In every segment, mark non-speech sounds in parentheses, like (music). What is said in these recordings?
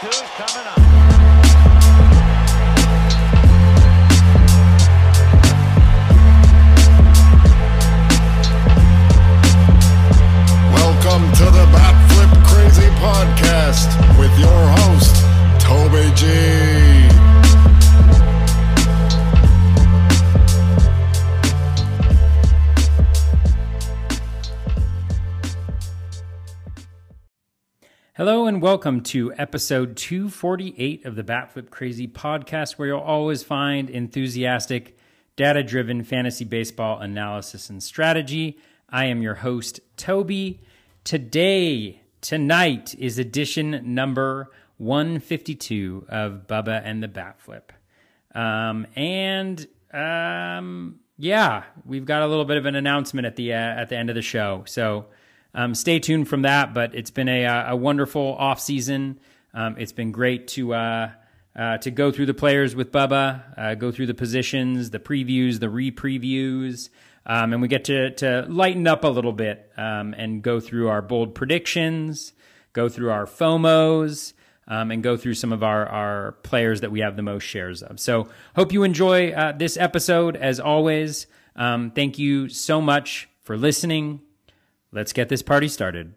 two coming up. Welcome to the Bat Flip Crazy Podcast with your host, Toby G. Hello and welcome to episode 248 of the Batflip Crazy podcast, where you'll always find enthusiastic, data driven fantasy baseball analysis and strategy. I am your host, Toby. Today, tonight, is edition number 152 of Bubba and the Batflip. Um, and um, yeah, we've got a little bit of an announcement at the uh, at the end of the show. So um, stay tuned from that. But it's been a, a wonderful off season. Um, it's been great to uh, uh, to go through the players with Bubba, uh, go through the positions, the previews, the re-previews, um, and we get to to lighten up a little bit um, and go through our bold predictions, go through our FOMOs. Um, and go through some of our, our players that we have the most shares of. So, hope you enjoy uh, this episode. As always, um, thank you so much for listening. Let's get this party started.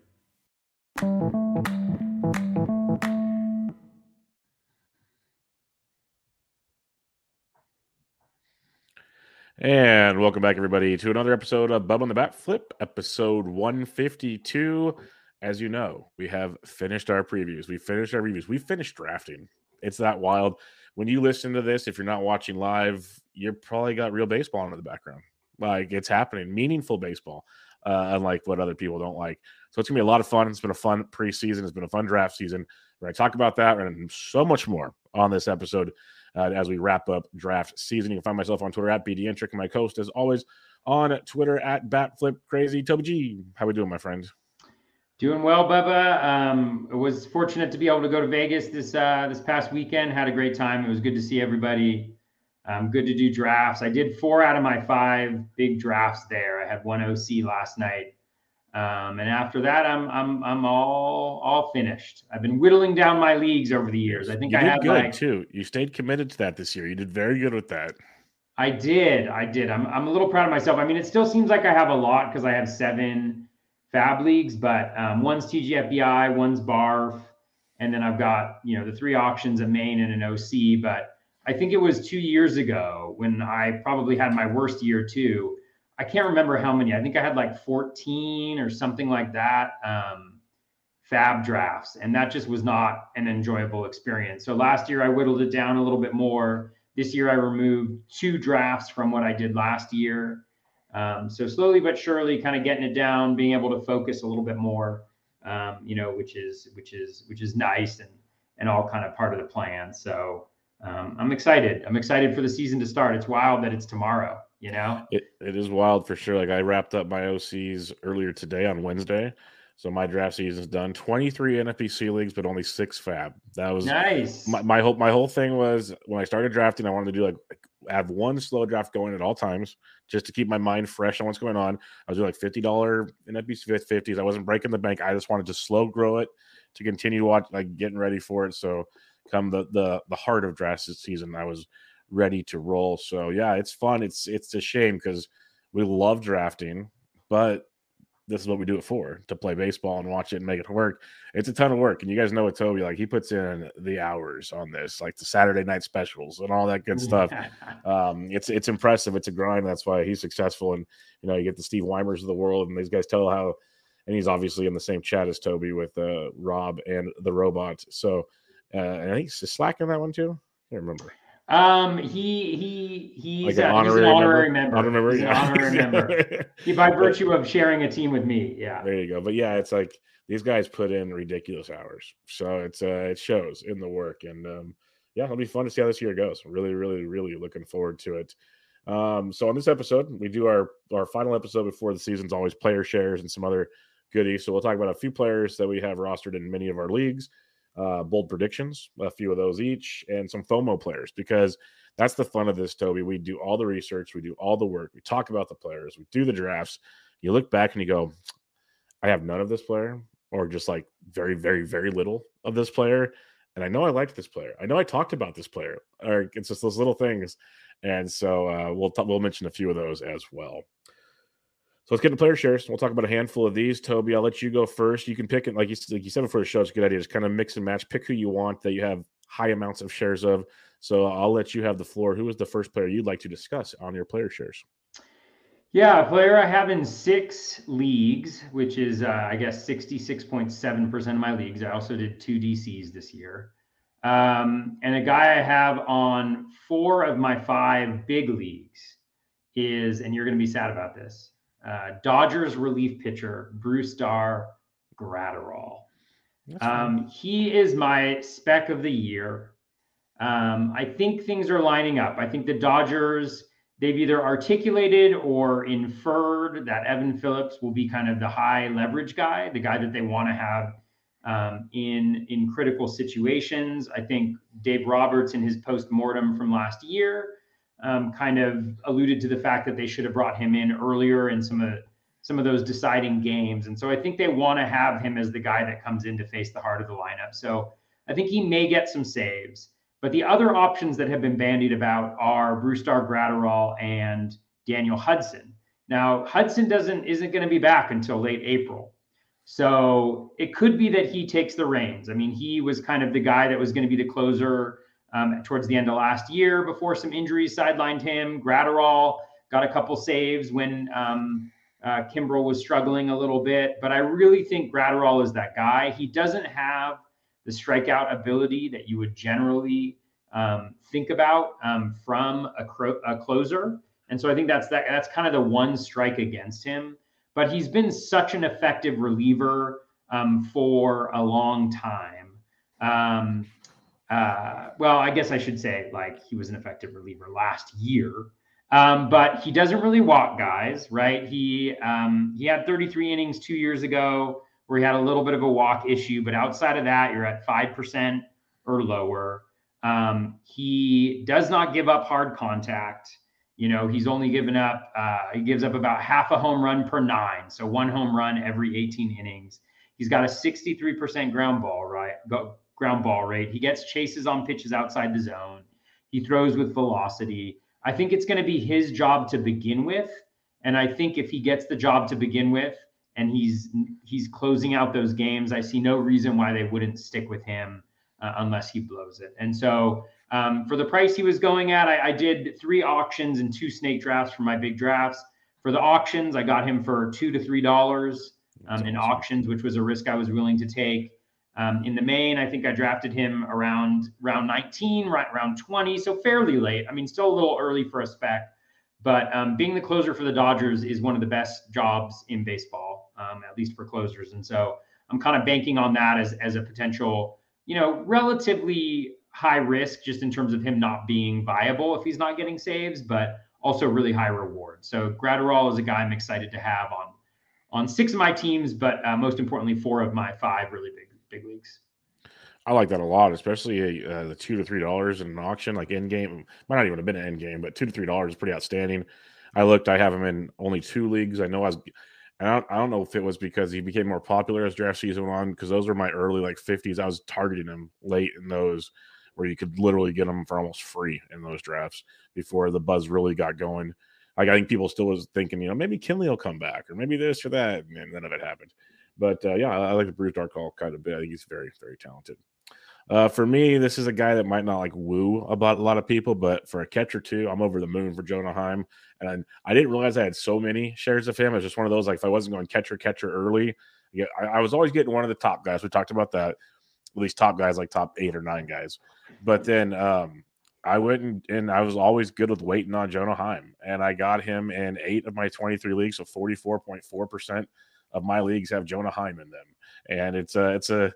And welcome back, everybody, to another episode of Bub on the Bat Flip, episode 152. As you know, we have finished our previews. We finished our reviews. We finished drafting. It's that wild. When you listen to this, if you're not watching live, you probably got real baseball in the background. Like it's happening, meaningful baseball, uh, unlike what other people don't like. So it's gonna be a lot of fun. It's been a fun preseason. It's been a fun draft season. We're gonna talk about that and so much more on this episode uh, as we wrap up draft season. You can find myself on Twitter at BDentrek and my coast, as always, on Twitter at BatFlipCrazy. Toby G, how we doing, my friend? Doing well, Bubba. Um, I was fortunate to be able to go to Vegas this uh, this past weekend. Had a great time. It was good to see everybody. Um, good to do drafts. I did four out of my five big drafts there. I had one OC last night, um, and after that, I'm I'm I'm all all finished. I've been whittling down my leagues over the years. I think You I did good like too. You stayed committed to that this year. You did very good with that. I did. I did. I'm, I'm a little proud of myself. I mean, it still seems like I have a lot because I have seven fab leagues, but um, one's TGFBI, one's BARF, and then I've got, you know, the three auctions, a main and an OC. But I think it was two years ago when I probably had my worst year too. I can't remember how many. I think I had like 14 or something like that. Um, fab drafts and that just was not an enjoyable experience so last year i whittled it down a little bit more this year i removed two drafts from what i did last year um, so slowly but surely kind of getting it down being able to focus a little bit more um, you know which is which is which is nice and and all kind of part of the plan so um, i'm excited i'm excited for the season to start it's wild that it's tomorrow you know It, it is wild for sure. Like I wrapped up my OCs earlier today on Wednesday. So my draft season's done. 23 NFBC leagues, but only six fab. That was nice my, my whole my whole thing was when I started drafting, I wanted to do like have one slow draft going at all times just to keep my mind fresh on what's going on. I was doing like fifty dollar NFBC fifties. I wasn't breaking the bank. I just wanted to slow grow it to continue watch like getting ready for it. So come the the the heart of draft season, I was ready to roll. So yeah, it's fun. It's it's a shame because we love drafting, but this is what we do it for to play baseball and watch it and make it work. It's a ton of work. And you guys know what Toby like he puts in the hours on this, like the Saturday night specials and all that good stuff. (laughs) Um, it's it's impressive. It's a grind. That's why he's successful. And you know, you get the Steve Weimers of the world, and these guys tell how and he's obviously in the same chat as Toby with uh Rob and the robot. So uh and I think he's slacking that one too. I can't remember. Um, he he he's, Like an uh, he's an honorary honorary member? member. Honorary He's an honorary (laughs) member. (laughs) He, by virtue of sharing a team with me, yeah. There you go. But yeah, it's like these guys put in ridiculous hours. So it's uh it shows in the work. And um yeah, it'll be fun to see how this year goes. Really, really, really looking forward to it. Um, so on this episode, we do our our final episode before the season's always player shares and some other goodies. So we'll talk about a few players that we have rostered in many of our leagues, uh, bold predictions, a few of those each, and some FOMO players because that's the fun of this, Toby. We do all the research, we do all the work, we talk about the players, we do the drafts. You look back and you go, I have none of this player, or just like very, very, very little of this player. and I know I liked this player. I know I talked about this player. Or it's just those little things, and so uh, we'll t- we'll mention a few of those as well. So let's get into player shares. We'll talk about a handful of these. Toby, I'll let you go first. You can pick it like you, like you said before the show. It's a good idea. Just kind of mix and match. Pick who you want that you have high amounts of shares of. So I'll let you have the floor. Who is the first player you'd like to discuss on your player shares? Yeah, player I have in six leagues, which is uh, I guess sixty six point seven percent of my leagues. I also did two DCs this year, um, and a guy I have on four of my five big leagues is, and you're going to be sad about this, uh, Dodgers relief pitcher Brusdar Graterol. Um, he is my spec of the year. Um, I think things are lining up. I think the Dodgers they've either articulated or inferred that Evan Phillips will be kind of the high leverage guy, the guy that they want to have um, in in critical situations. I think Dave Roberts in his post mortem from last year um, kind of alluded to the fact that they should have brought him in earlier in some of some of those deciding games, and so I think they want to have him as the guy that comes in to face the heart of the lineup. So I think he may get some saves. But the other options that have been bandied about are Brusdar Graterol and Daniel Hudson. Now Hudson doesn't isn't going to be back until late April. So it could be that he takes the reins. I mean, he was kind of the guy that was going to be the closer um, towards the end of last year before some injuries sidelined him. Graterol got a couple saves when um, uh, Kimbrel was struggling a little bit, but I really think Graterol is that guy. He doesn't have the strikeout ability that you would generally um, think about um, from a, cro- a, closer. And so I think that's that. That's kind of the one strike against him. But he's been such an effective reliever um, for a long time. Uh, well, I guess I should say like he was an effective reliever last year. Um, but he doesn't really walk guys, right? He um, he had 33 innings two years ago where he had a little bit of a walk issue, but outside of that, you're at five percent or lower. Um, he does not give up hard contact. You know, he's only given up, uh, he gives up about half a home run per nine. So one home run every 18 innings. He's got a 63% ground ball, right? Go, ground ball rate. He gets chases on pitches outside the zone. He throws with velocity. I think it's going to be his job to begin with. And I think if he gets the job to begin with, and he's he's closing out those games. I see no reason why they wouldn't stick with him uh, unless he blows it. And so um, for the price he was going at, I, I, did three auctions and two snake drafts for my big drafts. For the auctions, I got him for two to three dollars um, in auctions, which was a risk I was willing to take. Um, in the main, I think I drafted him around round 19, right around 20, so fairly late. I mean, still a little early for a spec, but um, being the closer for the Dodgers is one of the best jobs in baseball, um, at least for closers. And so I'm kind of banking on that as as a potential, you know, relatively high risk just in terms of him not being viable if he's not getting saves, but also really high reward. So Graterol is a guy I'm excited to have on on six of my teams, but uh, most importantly, four of my five really big big leagues. I like that a lot, especially uh, the two to three dollars in an auction, like end game. Might not even have been an end game, but two to three dollars is pretty outstanding. I looked; I have him in only two leagues. I know I was. I don't, I don't know if it was because he became more popular as draft season went on, because those were my early like 50s. I was targeting him late in those where you could literally get them for almost free in those drafts before the buzz really got going. Like I think people still was thinking, you know, maybe Kinley will come back or maybe this or that, and none of it happened. But uh, yeah, I, like the Brusdar call quite a bit. I think he's very, very talented. Uh, for me, this is a guy that might not like woo about a lot of people, but for a catcher too, I'm over the moon for Jonah Heim. And I, I didn't realize I had so many shares of him. It was just one of those like if I wasn't going catcher catcher early, yeah, I, I was always getting one of the top guys. We talked about that, at least top guys like top eight or nine guys. But then um, I went and, and, I was always good with waiting on Jonah Heim, and I got him in eight of my 23 leagues, so 44.4 percent of my leagues have Jonah Heim in them, and it's a it's a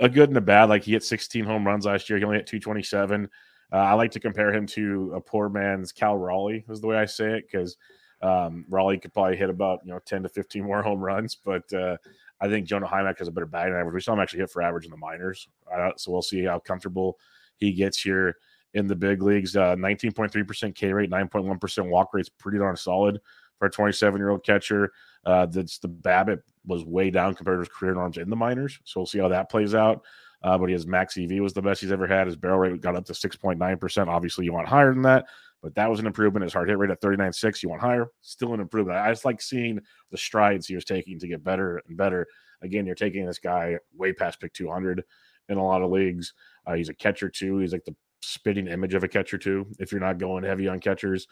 a good and a bad. Like he hit 16 home runs last year. He only hit 227. Uh, I like to compare him to a poor man's Cal Raleigh, is the way I say it, because um, Raleigh could probably hit about you know 10 to 15 more home runs, but uh, I think Jonah Heimack has a better batting average. We saw him actually hit for average in the minors, uh, so we'll see how comfortable he gets here in the big leagues. 19.3% uh, K rate, 9.1% walk rate is pretty darn solid for a 27 year old catcher. Uh, that's the BABIP was way down compared to his career norms in the minors. So we'll see how that plays out. Uh, but his max EV was the best he's ever had. His barrel rate got up to 6.9%. Obviously, you want higher than that, but that was an improvement. His hard hit rate at 39.6, you want higher, still an improvement. I just like seeing the strides he was taking to get better and better. Again, you're taking this guy way past pick 200 in a lot of leagues. Uh, he's a catcher too. He's like the spitting image of a catcher too. If you're not going heavy on catchers,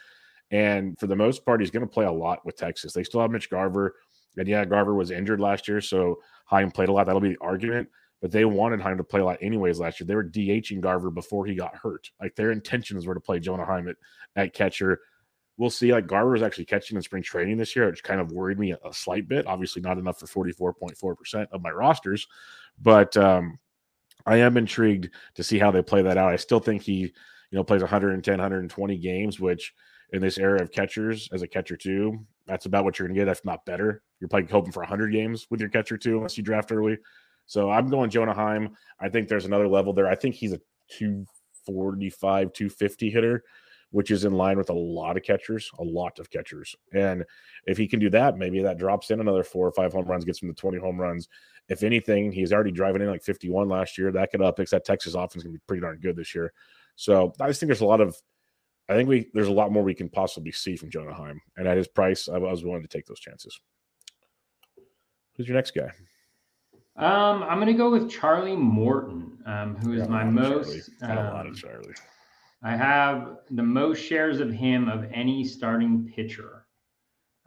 and for the most part, he's going to play a lot with Texas. They still have Mitch Garver, and yeah, Garver was injured last year, so Heim played a lot. That'll be the argument. But they wanted Heim to play a lot anyways last year. They were DHing Garver before he got hurt. Like their intentions were to play Jonah Heim at, at catcher. We'll see. Like Garver is actually catching in spring training this year, which kind of worried me a, a slight bit. Obviously, not enough for 44.4% of my rosters, but um, I am intrigued to see how they play that out. I still think he, you know, plays 110, 120 games, which in this era of catchers as a catcher too, that's about what you're going to get, if not better. You're probably hoping for 100 games with your catcher too, unless you draft early. So I'm going Jonah Heim. I think there's another level there. I think he's a 245, 250 hitter, which is in line with a lot of catchers, a lot of catchers. And if he can do that, maybe that drops in another four or five home runs, gets him to 20 home runs. If anything, he's already driving in like 51 last year. That could up because that Texas offense going to be pretty darn good this year. So I just think there's a lot of, I think we there's a lot more we can possibly see from Jonah Heim. And at his price, I was willing to take those chances. Who's your next guy? Um, I'm going to go with Charlie Morton, um, who is my most. Got a lot of um, Charlie. I have the most shares of him of any starting pitcher.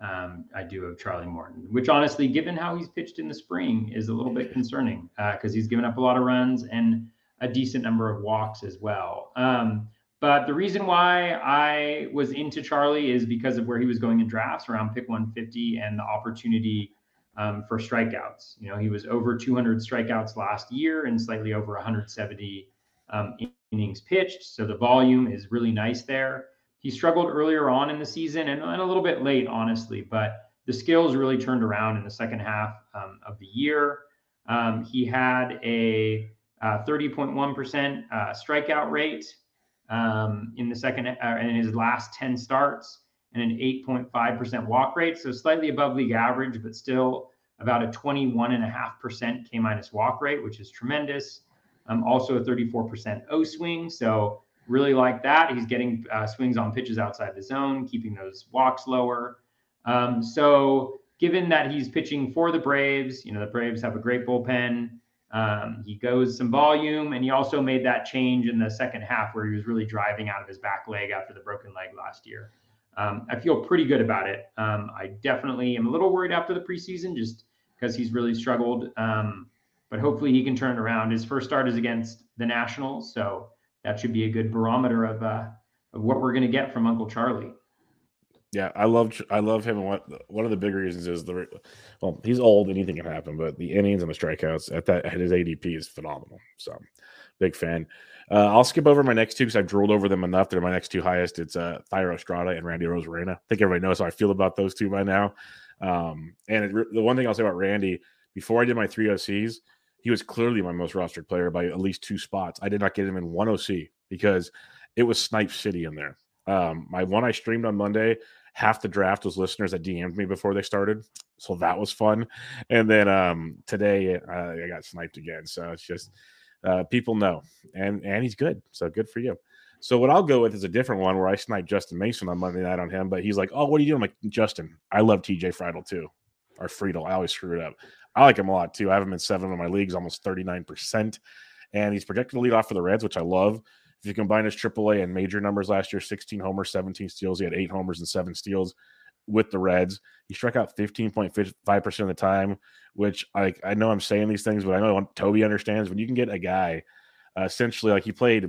Um, I do of Charlie Morton, which honestly, given how he's pitched in the spring, is a little bit concerning because uh, he's given up a lot of runs and a decent number of walks as well. Um, but the reason why I was into Charlie is because of where he was going in drafts around pick 150 and the opportunity um, for strikeouts. You know, he was over 200 strikeouts last year and slightly over 170 um, innings pitched. So the volume is really nice there. He struggled earlier on in the season and, and a little bit late, honestly, but the skills really turned around in the second half um, of the year. Um, he had a uh, 30.1% uh, strikeout rate um, in the second uh, in his last 10 starts and an 8.5% walk rate. So slightly above league average, but still about a 21.5% K minus walk rate, which is tremendous. Um, also a 34% O swing. So really like that. He's getting uh, swings on pitches outside the zone, keeping those walks lower. Um, so given that he's pitching for the Braves, you know, the Braves have a great bullpen. Um, he goes some volume, and he also made that change in the second half where he was really driving out of his back leg after the broken leg last year um, I feel pretty good about it. Um, I definitely am a little worried after the preseason just because he's really struggled. Um, but hopefully he can turn it around. His first start is against the Nationals, so that should be a good barometer of uh, of what we're going to get from Uncle Charlie. Yeah, I love I love him. And One one of the big reasons is the well, he's old, anything can happen, but the innings and the strikeouts at that at his ADP is phenomenal. So, big fan. Uh, I'll skip over my next two because I've drooled over them enough. They're my next two highest. It's uh, Thairo Estrada and Randy Arozarena. I think everybody knows how I feel about those two by now. Um, and it, the one thing I'll say about Randy, before I did my three OCs, he was clearly my most rostered player by at least two spots. I did not get him in one OC because it was Snipe City in there. Um, my one I streamed on Monday, half the draft was listeners that DM'd me before they started, so that was fun. And then um, today uh, I got sniped again, so it's just uh, people know, and and he's good, so good for you. So what I'll go with is a different one where I sniped Justin Mason on Monday night on him, but he's like, "Oh, what are you doing?" I'm like, "Justin, I love TJ Friedel too, or Friedel. I always screw it up. I like him a lot too. I have him in seven of my leagues, almost 39 percent, and he's projected to lead off for the Reds, which I love. If you combine his AAA and major numbers last year, 16 homers, 17 steals, he had eight homers and seven steals with the Reds. He struck out 15.5% of the time, which I, I know I'm saying these things, but I know Toby understands when you can get a guy uh, essentially like he played,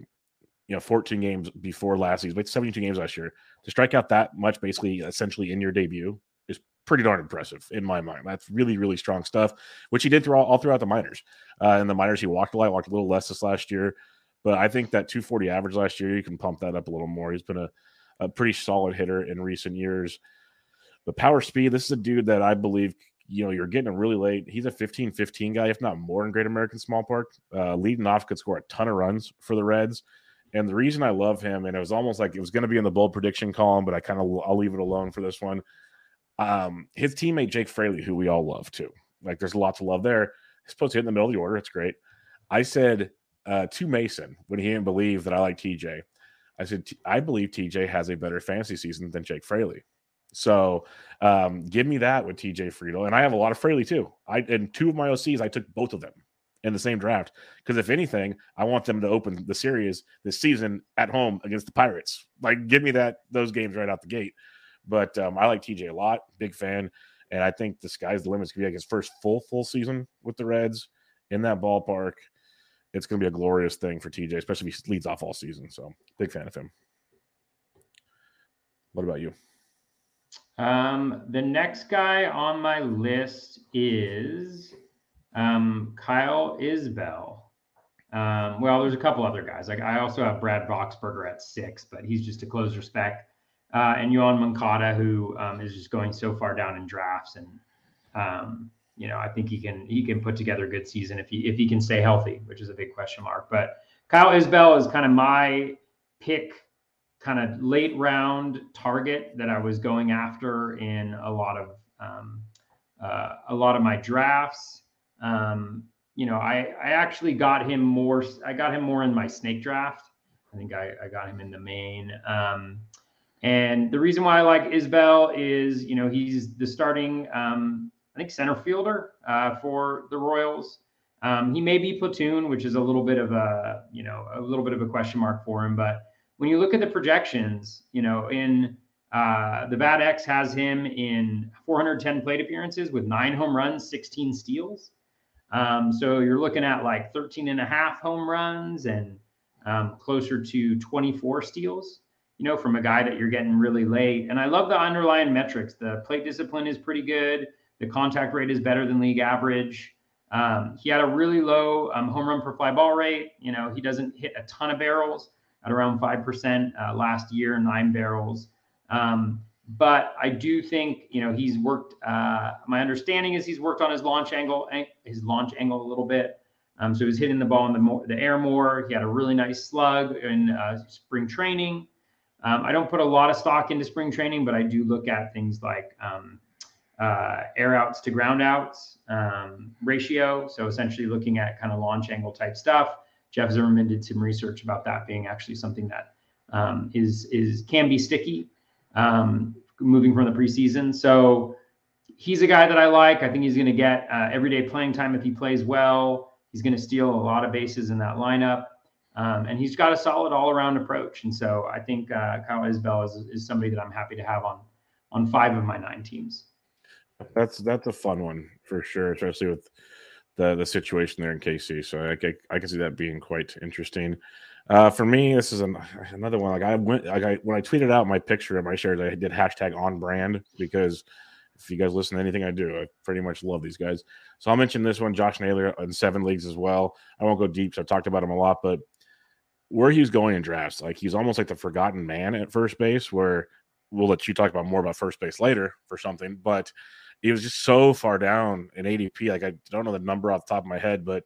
you know, 14 games before last season, but 72 games last year to strike out that much, basically, essentially in your debut is pretty darn impressive in my mind. That's really, really strong stuff, which he did through all, all throughout the minors. Uh, in the minors, he walked a lot, walked a little less this last year, but I think that 240 average last year, you can pump that up a little more. He's been a, a pretty solid hitter in recent years. But power speed, this is a dude that I believe, you know, you're getting him really late. He's a 15 15 guy, if not more, in Great American Small Park. Uh, leading off could score a ton of runs for the Reds. And the reason I love him, and it was almost like it was going to be in the bold prediction column, but I kind of I'll leave it alone for this one. Um, his teammate Jake Fraley, who we all love too. Like there's lots of love there. He's supposed to hit in the middle of the order. It's great. I said uh, to Mason when he didn't believe that I like TJ. I said I believe TJ has a better fantasy season than Jake Fraley. So um, give me that with TJ Friedel. and I have a lot of Fraley too. I and two of my OCs, I took both of them in the same draft because if anything, I want them to open the series this season at home against the Pirates. Like, give me that those games right out the gate. But um, I like TJ a lot, big fan, and I think the sky's the limit. It's gonna be like his first full full season with the Reds in that ballpark. It's gonna be a glorious thing for TJ, especially if he leads off all season. So, big fan of him. What about you? Um, the next guy on my list is um, Kyle Isbel. Um, well, there's a couple other guys. Like I also have Brad Boxberger at six, but he's just a closer spec. Uh, and Yoan Moncada, who um, is just going so far down in drafts, and um, you know, I think he can he can put together a good season if he if he can stay healthy, which is a big question mark. But Kyle Isbel is kind of my pick, kind of late round target that I was going after in a lot of um, uh, a lot of my drafts. Um, you know, I I actually got him more. I got him more in my snake draft. I think I, I got him in the main. Um, and the reason why I like Isbel is, you know, he's the starting, um, Think, center fielder uh, for the Royals. Um, he may be platoon, which is a little bit of a, you know, a little bit of a question mark for him. But when you look at the projections, you know, in uh, the BAT X has him in 410 plate appearances with nine home runs, 16 steals. Um, so you're looking at like 13 and a half home runs and um, closer to 24 steals, you know, from a guy that you're getting really late. And I love the underlying metrics. The plate discipline is pretty good. The contact rate is better than league average. Um, he had a really low um, home run per fly ball rate. You know, he doesn't hit a ton of barrels at around 5% uh, last year, nine barrels. Um, but I do think you know he's worked. Uh, my understanding is he's worked on his launch angle, his launch angle a little bit. Um, so he's hitting the ball in the, more, the air more. He had a really nice slug in uh, spring training. Um, I don't put a lot of stock into spring training, but I do look at things like um, uh, air outs to ground outs um, ratio. So essentially looking at kind of launch angle type stuff. Jeff Zimmerman did some research about that being actually something that um, is is can be sticky um, moving from the preseason. So he's a guy that I like. I think he's going to get uh, everyday playing time if he plays well. He's going to steal a lot of bases in that lineup. Um, and he's got a solid all-around approach. And so I think uh, Kyle Isbel is, is somebody that I'm happy to have on on five of my nine teams. That's that's a fun one for sure, especially with the the situation there in KC. So I, I, I can see that being quite interesting. Uh, for me, this is an, another one. Like I went, like I when I tweeted out my picture of my shares, I did hashtag on brand because if you guys listen to anything I do, I pretty much love these guys. So I'll mention this one, Josh Naylor in seven leagues as well. I won't go deep, so I've talked about him a lot, but where he's going in drafts, like he's almost like the forgotten man at first base, where we'll let you talk about more about first base later for something, but he was just so far down in ADP. Like I don't know the number off the top of my head, but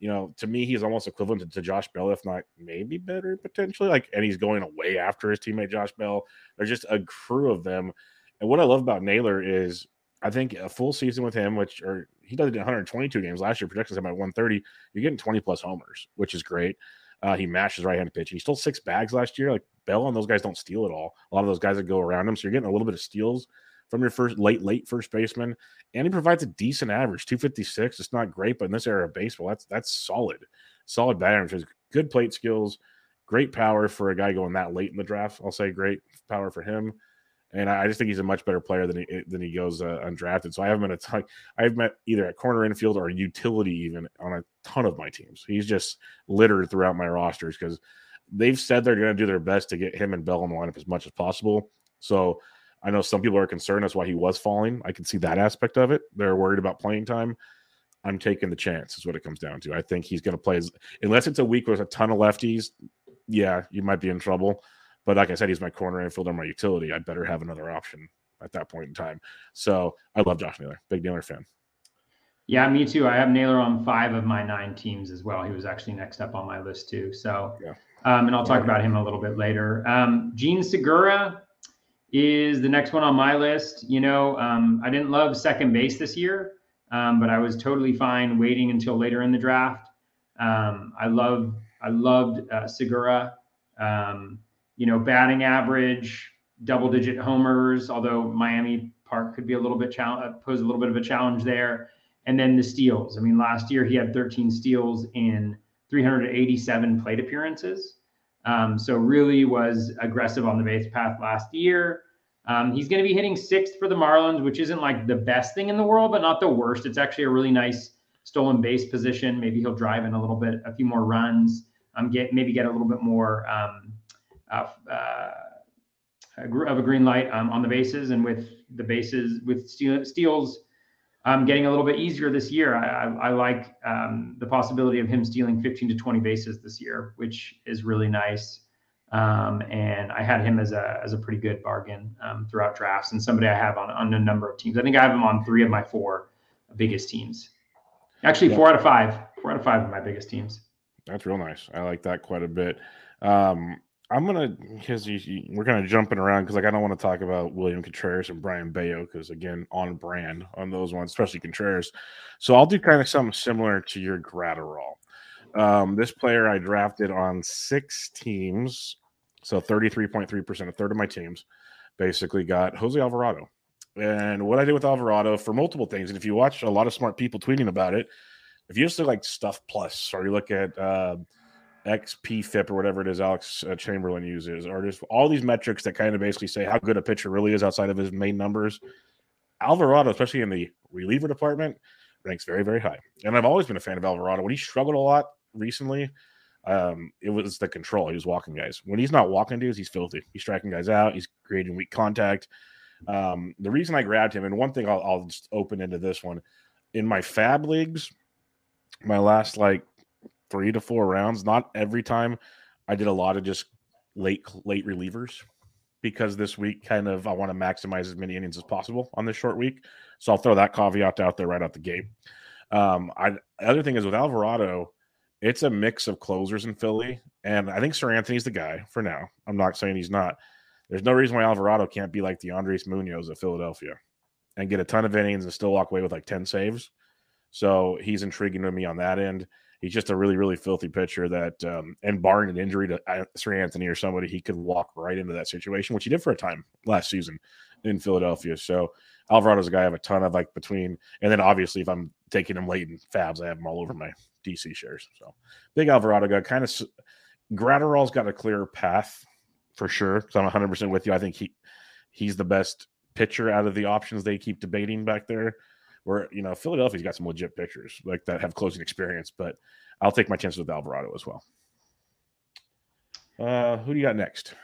you know, to me, he's almost equivalent to, to, Josh Bell, if not maybe better potentially. Like, and he's going away after his teammate Josh Bell. There's just a crew of them. And what I love about Naylor is I think a full season with him, which or he does it in 122 games last year, projections him at 130. You're getting 20 plus homers, which is great. Uh, he mashes right handed pitch. He stole six bags last year. Like Bell and those guys don't steal at all. A lot of those guys that go around him. So you're getting a little bit of steals from your first late, late first baseman. And he provides a decent average, 256. It's not great, but in this era of baseball, that's that's solid. Solid batting average. Good plate skills, great power for a guy going that late in the draft. I'll say great power for him. And I just think he's a much better player than he than he goes uh, undrafted. So I have him in a ton. I've met either at corner infield or utility even on a ton of my teams. He's just littered throughout my rosters because they've said they're going to do their best to get him and Bell in the lineup as much as possible. So I know some people are concerned that's why he was falling. I can see that aspect of it. They're worried about playing time. I'm taking the chance, is what it comes down to. I think he's going to play, as, unless it's a week with a ton of lefties. Yeah, you might be in trouble. But like I said, he's my corner infielder, my utility. I'd better have another option at that point in time. So I love Josh Naylor, big Naylor fan. Yeah, me too. I have Naylor on five of my nine teams as well. He was actually next up on my list too. So, yeah. um, and I'll talk about him a little bit later. Um, Jean Segura, is the next one on my list. You know, um, I didn't love second base this year, um, but I was totally fine waiting until later in the draft. Um, I love I loved uh, Segura. Um, you know, batting average, double digit homers. Although Miami Park could be a little bit challenge pose a little bit of a challenge there. And then the steals. I mean, last year he had 13 steals in 387 plate appearances. Um, so really was aggressive on the base path last year. Um, he's going to be hitting sixth for the Marlins, which isn't like the best thing in the world, but not the worst. It's actually a really nice stolen base position. Maybe he'll drive in a little bit, a few more runs, um, get maybe get a little bit more um, uh, uh, of a green light um, on the bases, and with the bases with steals um, getting a little bit easier this year. I, I, I like um, the possibility of him stealing 15 to 20 bases this year, which is really nice. Um, and I had him as a as a pretty good bargain um, throughout drafts, and somebody I have on on a number of teams. I think I have him on three of my four biggest teams. Actually, yeah. four out of five. Four out of five of my biggest teams. That's real nice. I like that quite a bit. Um, I'm gonna because we're kind of jumping around because like I don't want to talk about William Contreras and Brayan Bello because again on brand on those ones, especially Contreras. So I'll do kind of something similar to your Graterol. Um, this player I drafted on six teams, so 33.3%, a third of my teams basically got Jose Alvarado. And what I did with Alvarado for multiple things, and if you watch a lot of smart people tweeting about it, if you just look like Stuff Plus or you look at uh, xPFIP or whatever it is Alex uh, Chamberlain uses, or just all these metrics that kind of basically say how good a pitcher really is outside of his main numbers. Alvarado, especially in the reliever department, ranks very, very high. And I've always been a fan of Alvarado. When he struggled a lot recently, um, it was the control. He was walking guys. When he's not walking dudes, he's filthy. He's striking guys out. He's creating weak contact. Um, the reason I grabbed him, and one thing I'll, I'll just open into this one in my fab leagues, my last like three to four rounds. Not every time. I did a lot of just late late relievers because this week kind of I want to maximize as many innings as possible on this short week. So I'll throw that caveat out there right out the gate. Um, I the other thing is with Alvarado, it's a mix of closers in Philly, and I think Seranthony's the guy for now. I'm not saying he's not. There's no reason why Alvarado can't be like the Andres Munoz of Philadelphia and get a ton of innings and still walk away with like 10 saves. So he's intriguing to me on that end he's just a really, really filthy pitcher that, um, and barring an injury to uh, Seranthony or somebody, he could walk right into that situation, which he did for a time last season in Philadelphia. So Alvarado's a guy I have a ton of like between, and then obviously if I'm taking him late in Fabs, I have him all over my DC shares. So big Alvarado guy, kind of Graterol's got a clear path for sure. So I'm 100% with you. I think he he's the best pitcher out of the options they keep debating back there where you know Philadelphia's got some legit pitchers like that have closing experience, but I'll take my chances with Alvarado as well. Uh, who do you got next?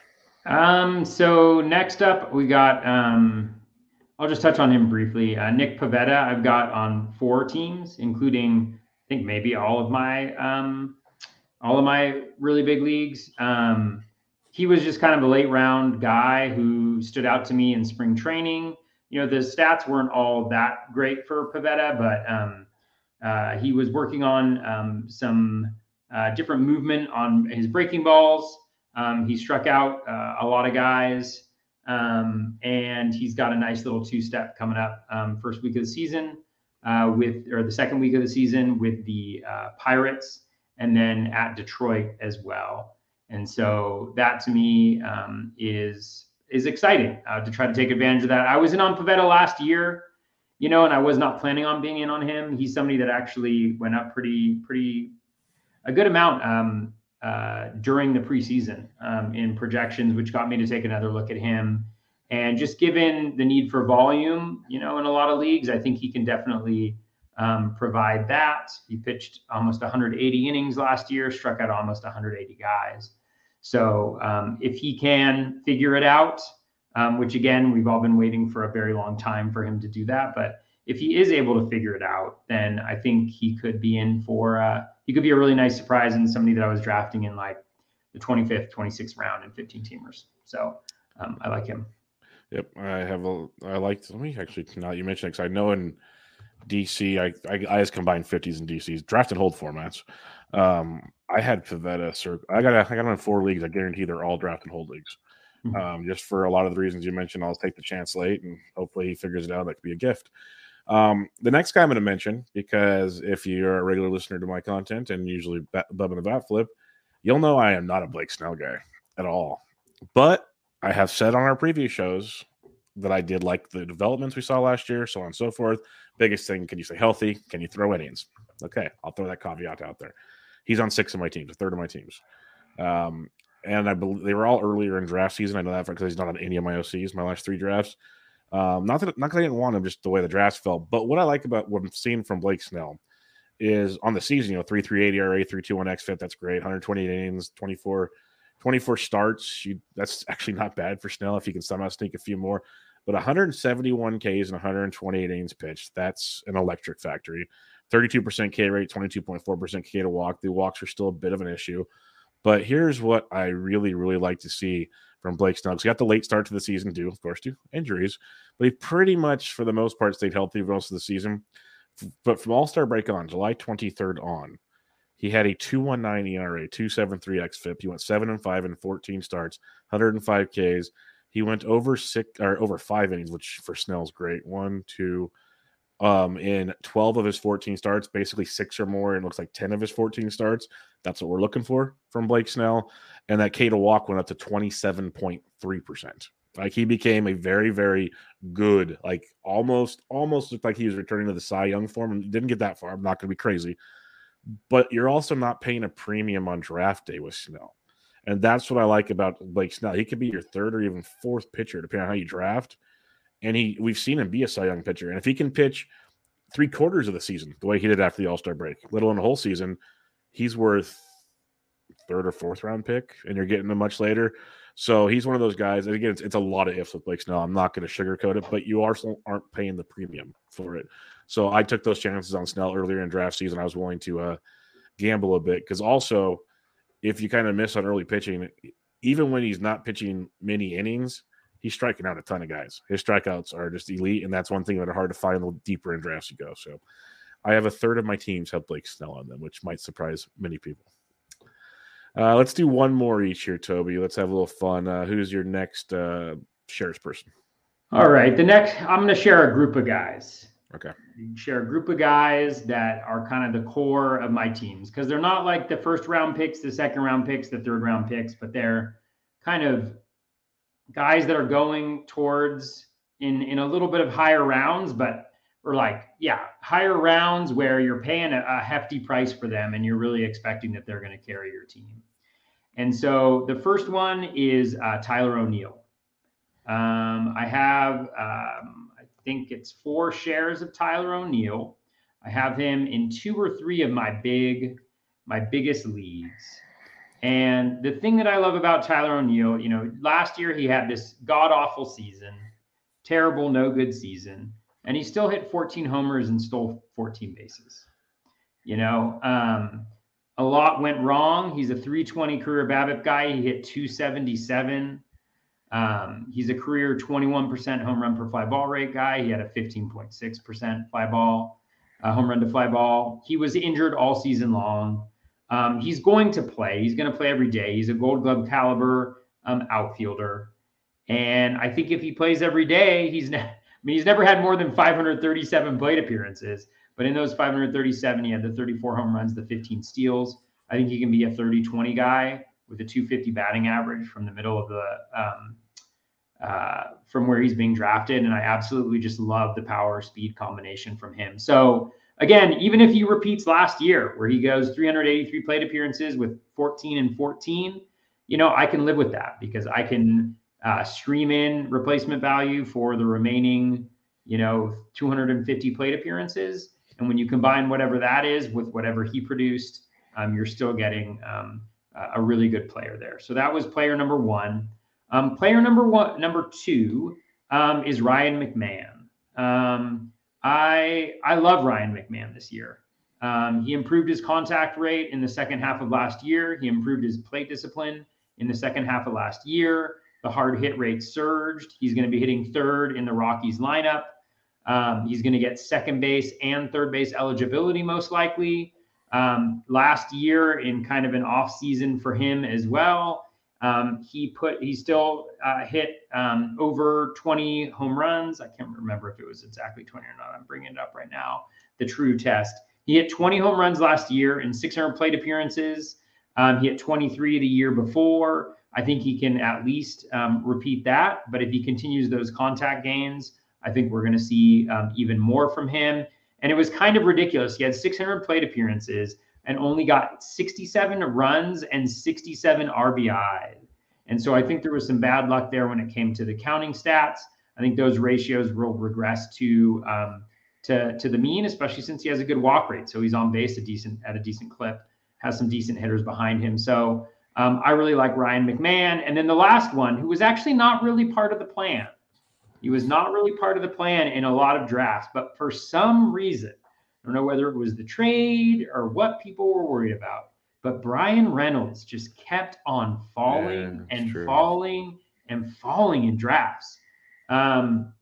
Um, so next up we got um, I'll just touch on him briefly. Uh, Nick Pivetta, I've got on four teams, including I think maybe all of my um, all of my really big leagues. Um, he was just kind of a late round guy who stood out to me in spring training you know, the stats weren't all that great for Pivetta, but um, uh, he was working on um, some uh, different movement on his breaking balls. Um, he struck out uh, a lot of guys, um, and he's got a nice little two-step coming up um, first week of the season uh, with, or the second week of the season with the uh, Pirates, and then at Detroit as well. And so that to me um, is is exciting uh, to try to take advantage of that. I was in on Pivetta last year, you know, and I was not planning on being in on him. He's somebody that actually went up pretty, pretty, a good amount um, uh, during the preseason um, in projections, which got me to take another look at him. And just given the need for volume, you know, in a lot of leagues, I think he can definitely um, provide that. He pitched almost 180 innings last year, struck out almost 180 guys. So um, if he can figure it out, um, which again, we've all been waiting for a very long time for him to do that. But if he is able to figure it out, then I think he could be in for, uh, he could be a really nice surprise and somebody that I was drafting in like the 25th, 26th round in 15 teamers. So um, I like him. Yep. I have a, I liked, let me actually, now you mentioned it, because I know in DC, I, I, I just combine 50s and DCs, draft and hold formats. Um, I had Pivetta. Sir, I got I got him in four leagues. I guarantee they're all draft and hold leagues. Mm-hmm. Um, just for a lot of the reasons you mentioned, I'll take the chance late, and hopefully he figures it out. That could be a gift. Um, the next guy I'm going to mention, because if you're a regular listener to my content and usually Bub and the Bat Flip, you'll know I am not a Blake Snell guy at all. But I have said on our previous shows that I did like the developments we saw last year, so on and so forth. Biggest thing, can you stay healthy? Can you throw innings? Okay, I'll throw that caveat out there. He's on six of my teams, a third of my teams. Um, and I believe they were all earlier in draft season. I know that because he's not on any of my OCs, my last three drafts. Um, not that not that I didn't want him, just the way the drafts fell. But what I like about what I'm seeing from Blake Snell is on the season, you know, 3 3 ERA, 3 2 1 XFIP. That's great. 128 innings, 24, 24 starts. You, that's (laughs) actually not bad for Snell if he can somehow sneak a few more. But 171 Ks and 128 innings pitched. That's an electric factory. 32% K rate, 22.4% K to walk. The walks are still a bit of an issue. But here's what I really, really like to see from Blake Snell. He got the late start to the season, due, of course, to injuries, but he pretty much, for the most part, stayed healthy most of the season. But from All Star break on, July 23rd on, he had a 219 ERA, 273 XFIP. He went 7 and 5 in 14 starts, 105 Ks. He went over six or over five innings, which for Snell's great. One, two, um, in 12 of his 14 starts, basically six or more, and looks like 10 of his 14 starts. That's what we're looking for from Blake Snell. And that K to walk went up to 27.3%. Like he became a very, very good, like almost, almost looked like he was returning to the Cy Young form and didn't get that far. I'm not going to be crazy. But you're also not paying a premium on draft day with Snell. And that's what I like about Blake Snell. He could be your third or even fourth pitcher, depending on how you draft. And he we've seen him be a Cy Young pitcher. And if he can pitch three quarters of the season the way he did after the All Star break, little in the whole season, he's worth third or fourth round pick, and you're getting him much later. So he's one of those guys. And again, it's, it's a lot of ifs with Blake Snell. I'm not going to sugarcoat it, but you also aren't paying the premium for it. So I took those chances on Snell earlier in draft season. I was willing to uh, gamble a bit because also, if you kind of miss on early pitching, even when he's not pitching many innings, he's striking out a ton of guys. His strikeouts are just elite, and that's one thing that are hard to find the deeper in drafts you go. So I have a third of my teams have Blake Snell on them, which might surprise many people. Uh, let's do one more each here, Toby. Let's have a little fun. Uh, who's your next uh, shares person? All right. The next, I'm going to share a group of guys. Okay. Share a group of guys that are kind of the core of my teams because they're not like the first round picks, the second round picks, the third round picks, but they're kind of guys that are going towards in in a little bit of higher rounds, but or like yeah, higher rounds where you're paying a, a hefty price for them and you're really expecting that they're going to carry your team. And so the first one is uh, Tyler O'Neill. Um, I have um, I think it's four shares of Tyler O'Neill. I have him in two or three of my big my biggest leagues. And the thing that I love about Tyler O'Neill, you know, last year he had this god awful season, terrible, no good season, and he still hit 14 homers and stole 14 bases. You know, um, a lot went wrong. He's a 320 career BABIP guy. He hit 277. Um, he's a career 21% home run per fly ball rate guy. He had a 15.6% fly ball, uh, home run to fly ball. He was injured all season long. Um, he's going to play. He's going to play every day. He's a Gold Glove caliber um, outfielder, and I think if he plays every day, he's. Ne- (laughs) I mean, he's never had more than 537 plate appearances, but in those 537, he had the 34 home runs, the 15 steals. I think he can be a 30-20 guy with a 250 batting average from the middle of the um, uh, from where he's being drafted, and I absolutely just love the power speed combination from him. So again, even if he repeats last year where he goes 383 plate appearances with 14 and 14, you know, I can live with that because I can uh, stream in replacement value for the remaining, you know, 250 plate appearances. And when you combine whatever that is with whatever he produced, um, you're still getting um, a really good player there. So that was player number one. Um, player number one, number two um, is Ryan McMahon. I I love Ryan McMahon this year. Um, he improved his contact rate in the second half of last year. He improved his plate discipline in the second half of last year. The hard hit rate surged. He's going to be hitting third in the Rockies lineup. Um, he's going to get second base and third base eligibility most likely. Um, last year, in kind of an off season for him as well, Um, he put he still uh, hit um, over 20 home runs. I can't remember if it was exactly 20 or not. I'm bringing it up right now. The true test. He hit 20 home runs last year in 600 plate appearances. Um, he hit 23 the year before. I think he can at least um, repeat that. But if he continues those contact gains, I think we're going to see um, even more from him. And it was kind of ridiculous. He had 600 plate appearances and only got 67 runs and 67 RBI. And so I think there was some bad luck there when it came to the counting stats. I think those ratios will regress to um, to to the mean, especially since he has a good walk rate. So he's on base a decent at a decent clip, has some decent hitters behind him. So um, I really like Ryan McMahon. And then the last one, who was actually not really part of the plan. He was not really part of the plan in a lot of drafts, but for some reason, I don't know whether it was the trade or what people were worried about, but Bryan Reynolds just kept on falling yeah, and true. falling and falling in drafts. Um,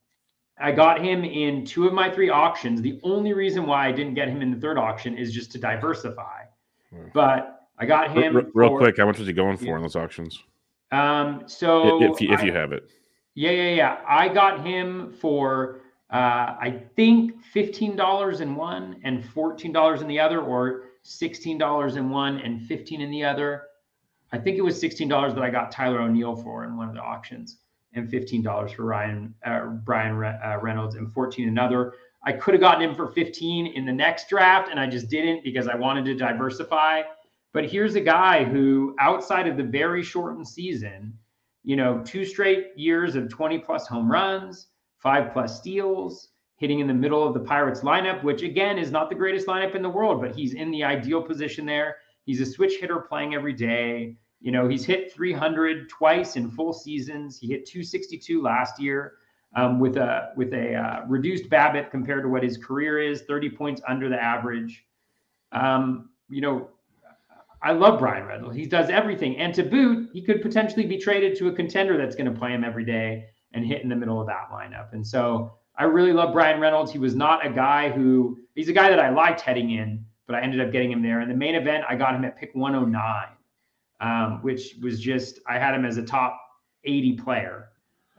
I got him in two of my three auctions. The only reason why I didn't get him in the third auction is just to diversify. Hmm. But I got him real, real for, quick. How much was he going for yeah. in those auctions? Um, so if, if you, if you have it, yeah, yeah, yeah. I got him for uh, I think fifteen dollars in one and fourteen dollars in the other, or sixteen dollars in one and fifteen in the other. I think it was sixteen dollars that I got Tyler O'Neill for in one of the auctions, and fifteen dollars for Ryan uh, Bryan Re- uh, Reynolds, and fourteen another. I could have gotten him for fifteen in the next draft, and I just didn't because I wanted to diversify. But here's a guy who, outside of the very shortened season, you know, two straight years of 20 plus home runs, five plus steals, hitting in the middle of the Pirates lineup, which again is not the greatest lineup in the world, but he's in the ideal position there. He's a switch hitter playing every day. You know, he's hit 300 twice in full seasons. He hit 262 last year um, with a with a uh, reduced BABIP compared to what his career is, 30 points under the average. Um, you know, I love Bryan Reynolds. He does everything, and to boot, he could potentially be traded to a contender that's going to play him every day and hit in the middle of that lineup. And so I really love Bryan Reynolds. He was not a guy who he's a guy that I liked heading in, but I ended up getting him there. In the main event, I got him at pick 109, um, which was just I had him as a top 80 player.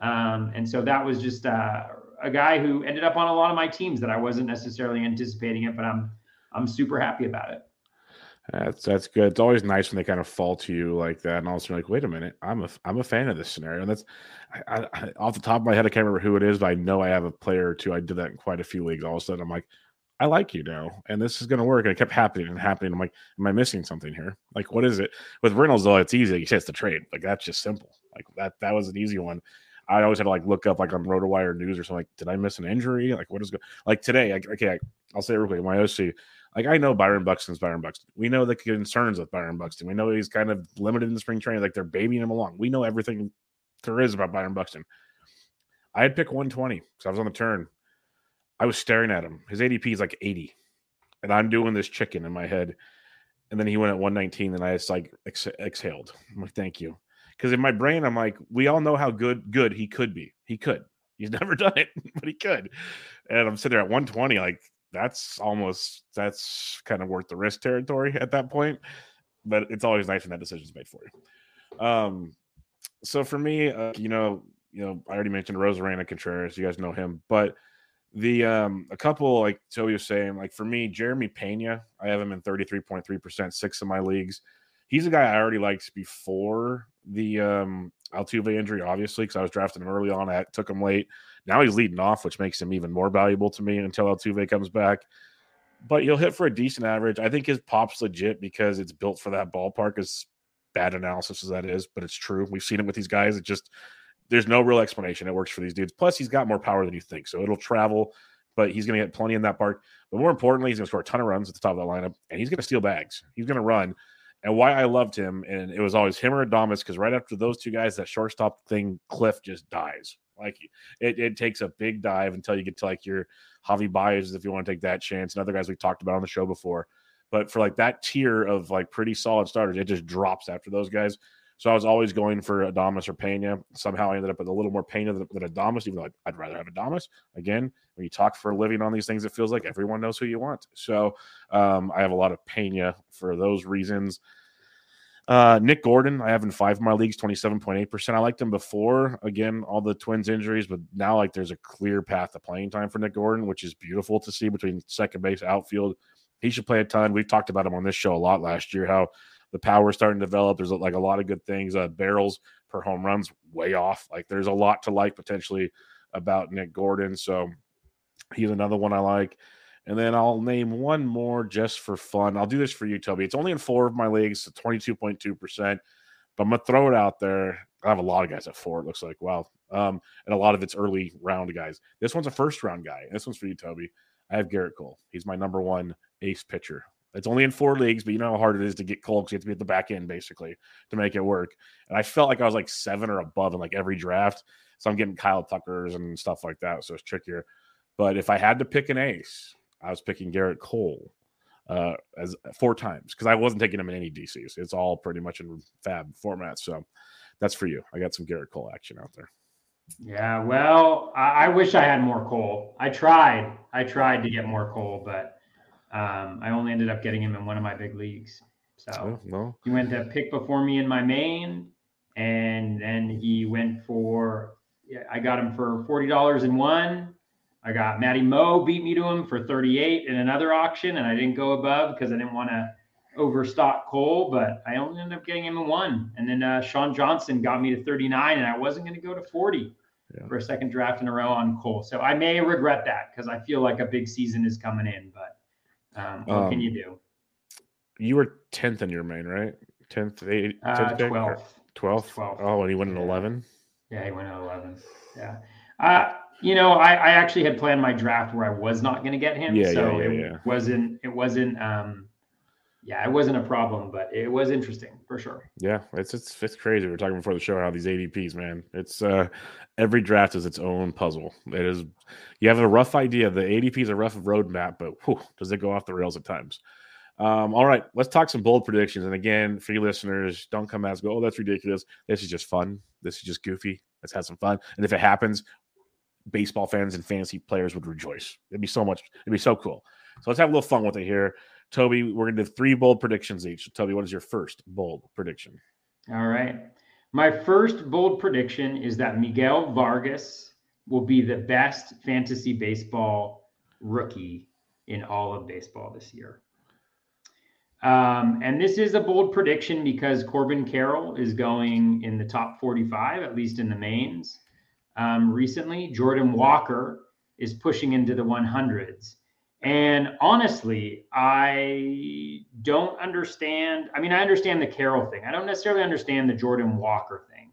Um, and so that was just uh, a guy who ended up on a lot of my teams that I wasn't necessarily anticipating it, but I'm I'm super happy about it. That's that's good. It's always nice when they kind of fall to you like that, and all of a sudden, like, wait a minute, I'm a I'm a fan of this scenario. And that's I, I, off the top of my head, I can't remember who it is, but I know I have a player or two. I did that in quite a few leagues. All of a sudden, I'm like, I like you now, and this is going to work. And it kept happening and happening. I'm like, am I missing something here? Like, what is it with Reynolds? Though it's easy. He says the trade. Like that's just simple. Like that that was an easy one. I always had to like look up like on RotoWire News or something. Like, did I miss an injury? Like, what is going? Like today, I, okay, I, I'll say it real quick. My OC like I know Byron Buxton's Byron Buxton. We know the concerns with Byron Buxton. We know he's kind of limited in the spring training, like they're babying him along. We know everything there is about Byron Buxton. I had pick 120 because I was on the turn. I was staring at him. His ADP is like 80. And I'm doing this chicken in my head. And then he went at 119 and I just like ex- exhaled. I'm like, thank you. Because in my brain, I'm like, we all know how good good he could be. He could. He's (laughs) never done it, but he could. And I'm sitting there at 120, like, that's almost that's kind of worth the risk territory at that point. But it's always nice when that decision's made for you. Um, so for me, uh, you know, you know, I already mentioned Arozarena Contreras. You guys know him, but the um a couple like Toby was saying, like for me, Jeremy Pena, I have him in 33.3%, six of my leagues. He's a guy I already liked before the um Altuve injury, obviously, because I was drafting him early on. I took him late. Now he's leading off, which makes him even more valuable to me until Altuve comes back. But he'll hit for a decent average. I think his pop's legit because it's built for that ballpark. As bad analysis as that is, but it's true. We've seen it with these guys. It just there's no real explanation. It works for these dudes. Plus, he's got more power than you think, so it'll travel. But he's going to get plenty in that park. But more importantly, he's going to score a ton of runs at the top of that lineup, and he's going to steal bags. He's going to run and why I loved him, and it was always him or Adames, because right after those two guys, that shortstop thing, Cliff just dies. Like it, it takes a big dive until you get to like your Javi Baez, if you want to take that chance, and other guys we've talked about on the show before. But for like that tier of like pretty solid starters, it just drops after those guys. So I was always going for Adames or Pena. Somehow I ended up with a little more Pena than, Adames, even though I'd, I'd, rather have Adames. Again, when you talk for a living on these things, it feels like everyone knows who you want. So um, I have a lot of Pena for those reasons. Uh, Nick Gordon, I have in five of my leagues, 27.8%. I liked him before, again, all the twins injuries, but now like there's a clear path to playing time for Nick Gordon, which is beautiful to see between second base, outfield. He should play a ton. We've talked about him on this show a lot last year, how the power is starting to develop. There's like a lot of good things. Uh, barrels per home runs way off. Like there's a lot to like potentially about Nick Gordon. So he's another one I like. And then I'll name one more just for fun. I'll do this for you, Toby. It's only in four of my leagues, so 22.2%. But I'm gonna throw it out there. I have a lot of guys at four, it looks like. Wow. Um, and a lot of it's early round guys. This one's a first round guy. This one's for you, Toby. I have Gerrit Cole. He's my number one ace pitcher. It's only in four leagues, but you know how hard it is to get Cole because you have to be at the back end basically to make it work. And I felt like I was like seven or above in like every draft. So I'm getting Kyle Tuckers and stuff like that. So it's trickier. But if I had to pick an ace, I was picking Gerrit Cole uh, as four times because I wasn't taking him in any DCs. It's all pretty much in fab format. So that's for you. I got some Gerrit Cole action out there. Yeah, well, I, I wish I had more Cole. I tried. I tried to get more Cole, but um, I only ended up getting him in one of my big leagues. So Oh, no. he went to pick before me in my main, and then he went for. Yeah, I got him for forty dollars in one. I got Matty Moe beat me to him for thirty eight in another auction, and I didn't go above because I didn't want to overstock Cole, but I only ended up getting him in one. And then uh, Sean Johnson got me to thirty nine, and I wasn't going to go to forty Yeah. for a second draft in a row on Cole. So I may regret that because I feel like a big season is coming in, but um, what Um, can you do? You were 10th in your main, right? 10th, 8th, Uh, 10th 12th. 12th? 12th. Oh, and he went in 11? Yeah, he went in 11. Yeah. Uh, you know, I, I actually had planned my draft where I was not going to get him. Yeah, so yeah, yeah, it yeah. wasn't, it wasn't, um, yeah, it wasn't a problem, but it was interesting for sure. Yeah, it's it's it's crazy. We are talking before the show how these ADPs, man. It's uh every draft is its own puzzle. It is you have a rough idea. The ADP is a rough roadmap, but whew, does it go off the rails at times? Um, all right, let's talk some bold predictions. And again, for you listeners, don't come as go, oh, that's ridiculous. This is just fun. This is just goofy. Let's have some fun. And if it happens, baseball fans and fantasy players would rejoice. It'd be so much, it'd be so cool. So let's have a little fun with it here. Toby, we're gonna do three bold predictions each. Toby, what is your first bold prediction? All right. My first bold prediction is that Miguel Vargas will be the best fantasy baseball rookie in all of baseball this year. Um, and this is a bold prediction because Corbin Carroll is going in the top 45, at least in the mains. Um, recently, Jordan Walker is pushing into the 100s. And honestly, I don't understand. I mean, I understand the Carroll thing. I don't necessarily understand the Jordan Walker thing.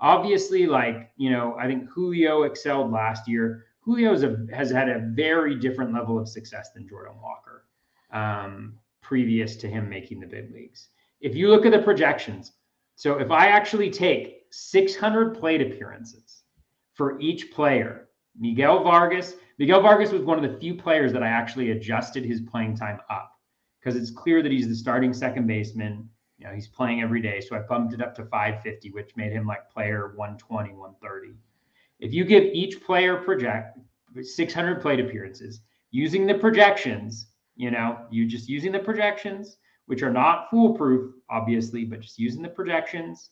Obviously, like, you know, I think Julio excelled last year. Julio has had a very different level of success than Jordan Walker um, previous to him making the big leagues. If you look at the projections, so if I actually take 600 plate appearances for each player, Miguel Vargas, Miguel Vargas was one of the few players that I actually adjusted his playing time up because it's clear that he's the starting second baseman. You know, he's playing every day. So I bumped it up to 550, which made him like player 120, 130. If you give each player project 600 plate appearances using the projections, you know, you just using the projections, which are not foolproof, obviously, but just using the projections.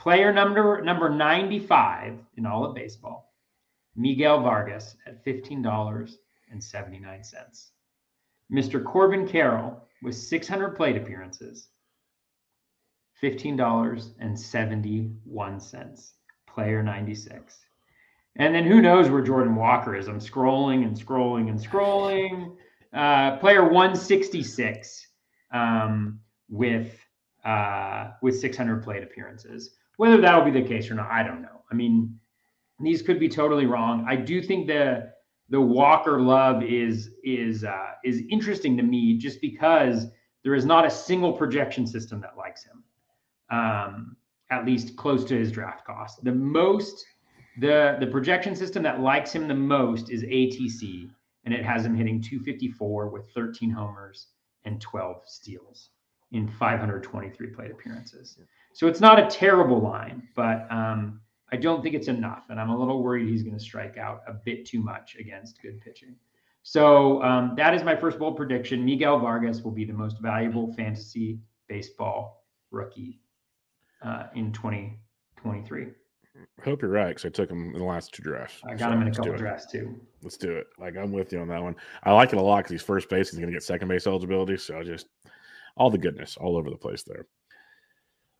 Player number number 95 in all of baseball, Miguel Vargas at $15.79. Mr. Corbin Carroll with 600 plate appearances, $15.71. Player 96. And then who knows where Jordan Walker is? I'm scrolling and scrolling and scrolling. Uh, player 166 um, with uh, with 600 plate appearances. Whether that'll be the case or not, I don't know. I mean, these could be totally wrong. I do think the the Walker love is is uh, is interesting to me just because there is not a single projection system that likes him, um, at least close to his draft cost. The most the the projection system that likes him the most is ATC, and it has him hitting 254 with 13 homers and 12 steals in 523 plate appearances. So it's not a terrible line, but um, I don't think it's enough, and I'm a little worried he's going to strike out a bit too much against good pitching. So um, that is my first bold prediction. Miguel Vargas will be the most valuable fantasy baseball rookie uh, in 2023. I hope you're right because I took him in the last two drafts. I got So him in a couple drafts too. Let's do it. Like I'm with you on that one. I like it a lot because he's first base. He's going to get second base eligibility. So just all the goodness all over the place there.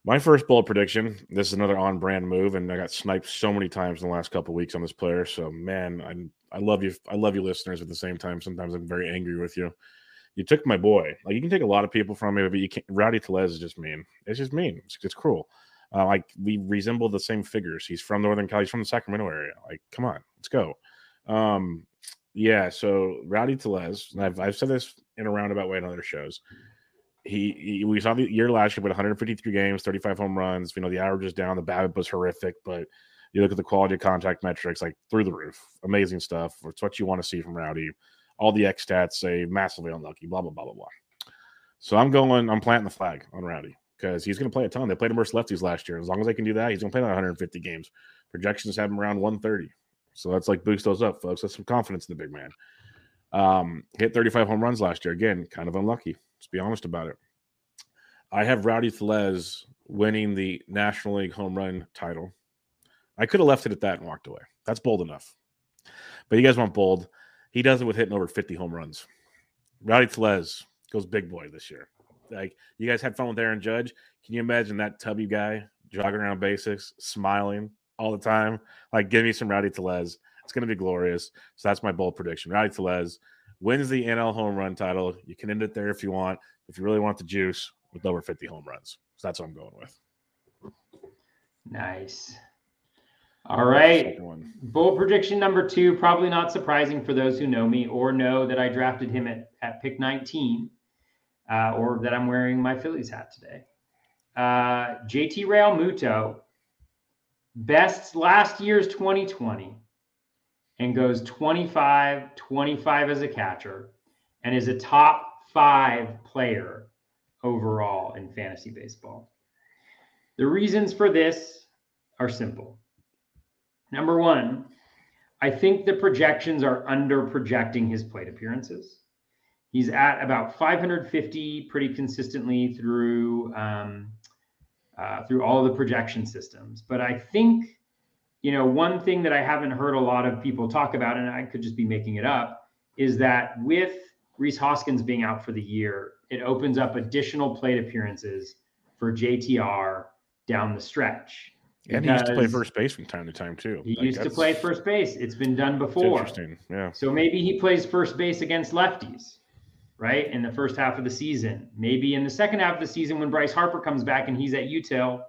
My first bullet prediction. This is another on-brand move, and I got sniped so many times in the last couple weeks on this player. So man, I I love you. I love you, listeners. At the same time, sometimes I'm very angry with you. You took my boy. Like you can take a lot of people from me, but you can't. Rowdy Tellez is just mean. It's just mean. It's, it's cruel. Uh, like we resemble the same figures. He's from Northern Cali. He's from the Sacramento area. Like, come on, let's go. Um, yeah. So Rowdy Tellez, and I've I've said this in a roundabout way on other shows. He, he we saw the year last year with 153 games, 35 home runs. You know the average is down. The BABIP was horrific, but you look at the quality of contact metrics, like through the roof. Amazing stuff. It's what you want to see from Rowdy. All the X stats say massively unlucky. Blah blah blah blah blah. So I'm going. I'm planting the flag on Rowdy because he's going to play a ton. They played him versus lefties last year. As long as they can do that, he's going to play like 150 games. Projections have him around 130. So that's like boost those up, folks. That's some confidence in the big man. Um, hit 35 home runs last year. Again, kind of unlucky. Let's be honest about it. I have Rowdy Tellez winning the National League home run title. I could have left it at that and walked away. That's bold enough. But you guys want bold. He does it with hitting over 50 home runs. Rowdy Tellez goes big boy this year. Like you guys had fun with Aaron Judge. Can you imagine that tubby guy jogging around basics, smiling all the time? Like, give me some Rowdy Tellez. It's going to be glorious. So that's my bold prediction. Rowdy Tellez wins the NL home run title. You can end it there if you want. If you really want the juice, with over 50 home runs. So that's what I'm going with. Nice. All right. Bold prediction number two, probably not surprising for those who know me or know that I drafted him at, at pick 19 uh, or that I'm wearing my Phillies hat today. Uh, JT Realmuto bests last year's 2020 and goes 25 25 as a catcher and is a top five player overall in fantasy baseball. The reasons for this are simple. Number one, I think the projections are under projecting his plate appearances. He's at about 550 pretty consistently through um, uh, through all the projection systems. But I think, you know, one thing that I haven't heard a lot of people talk about, and I could just be making it up, is that with Rhys Hoskins being out for the year, it opens up additional plate appearances for JTR down the stretch. And he used to play first base from time to time too. He Like, used to play first base. It's been done before. Interesting. Yeah. So maybe he plays first base against lefties, right? In the first half of the season. Maybe in the second half of the season, when Bryce Harper comes back and he's at UTEL,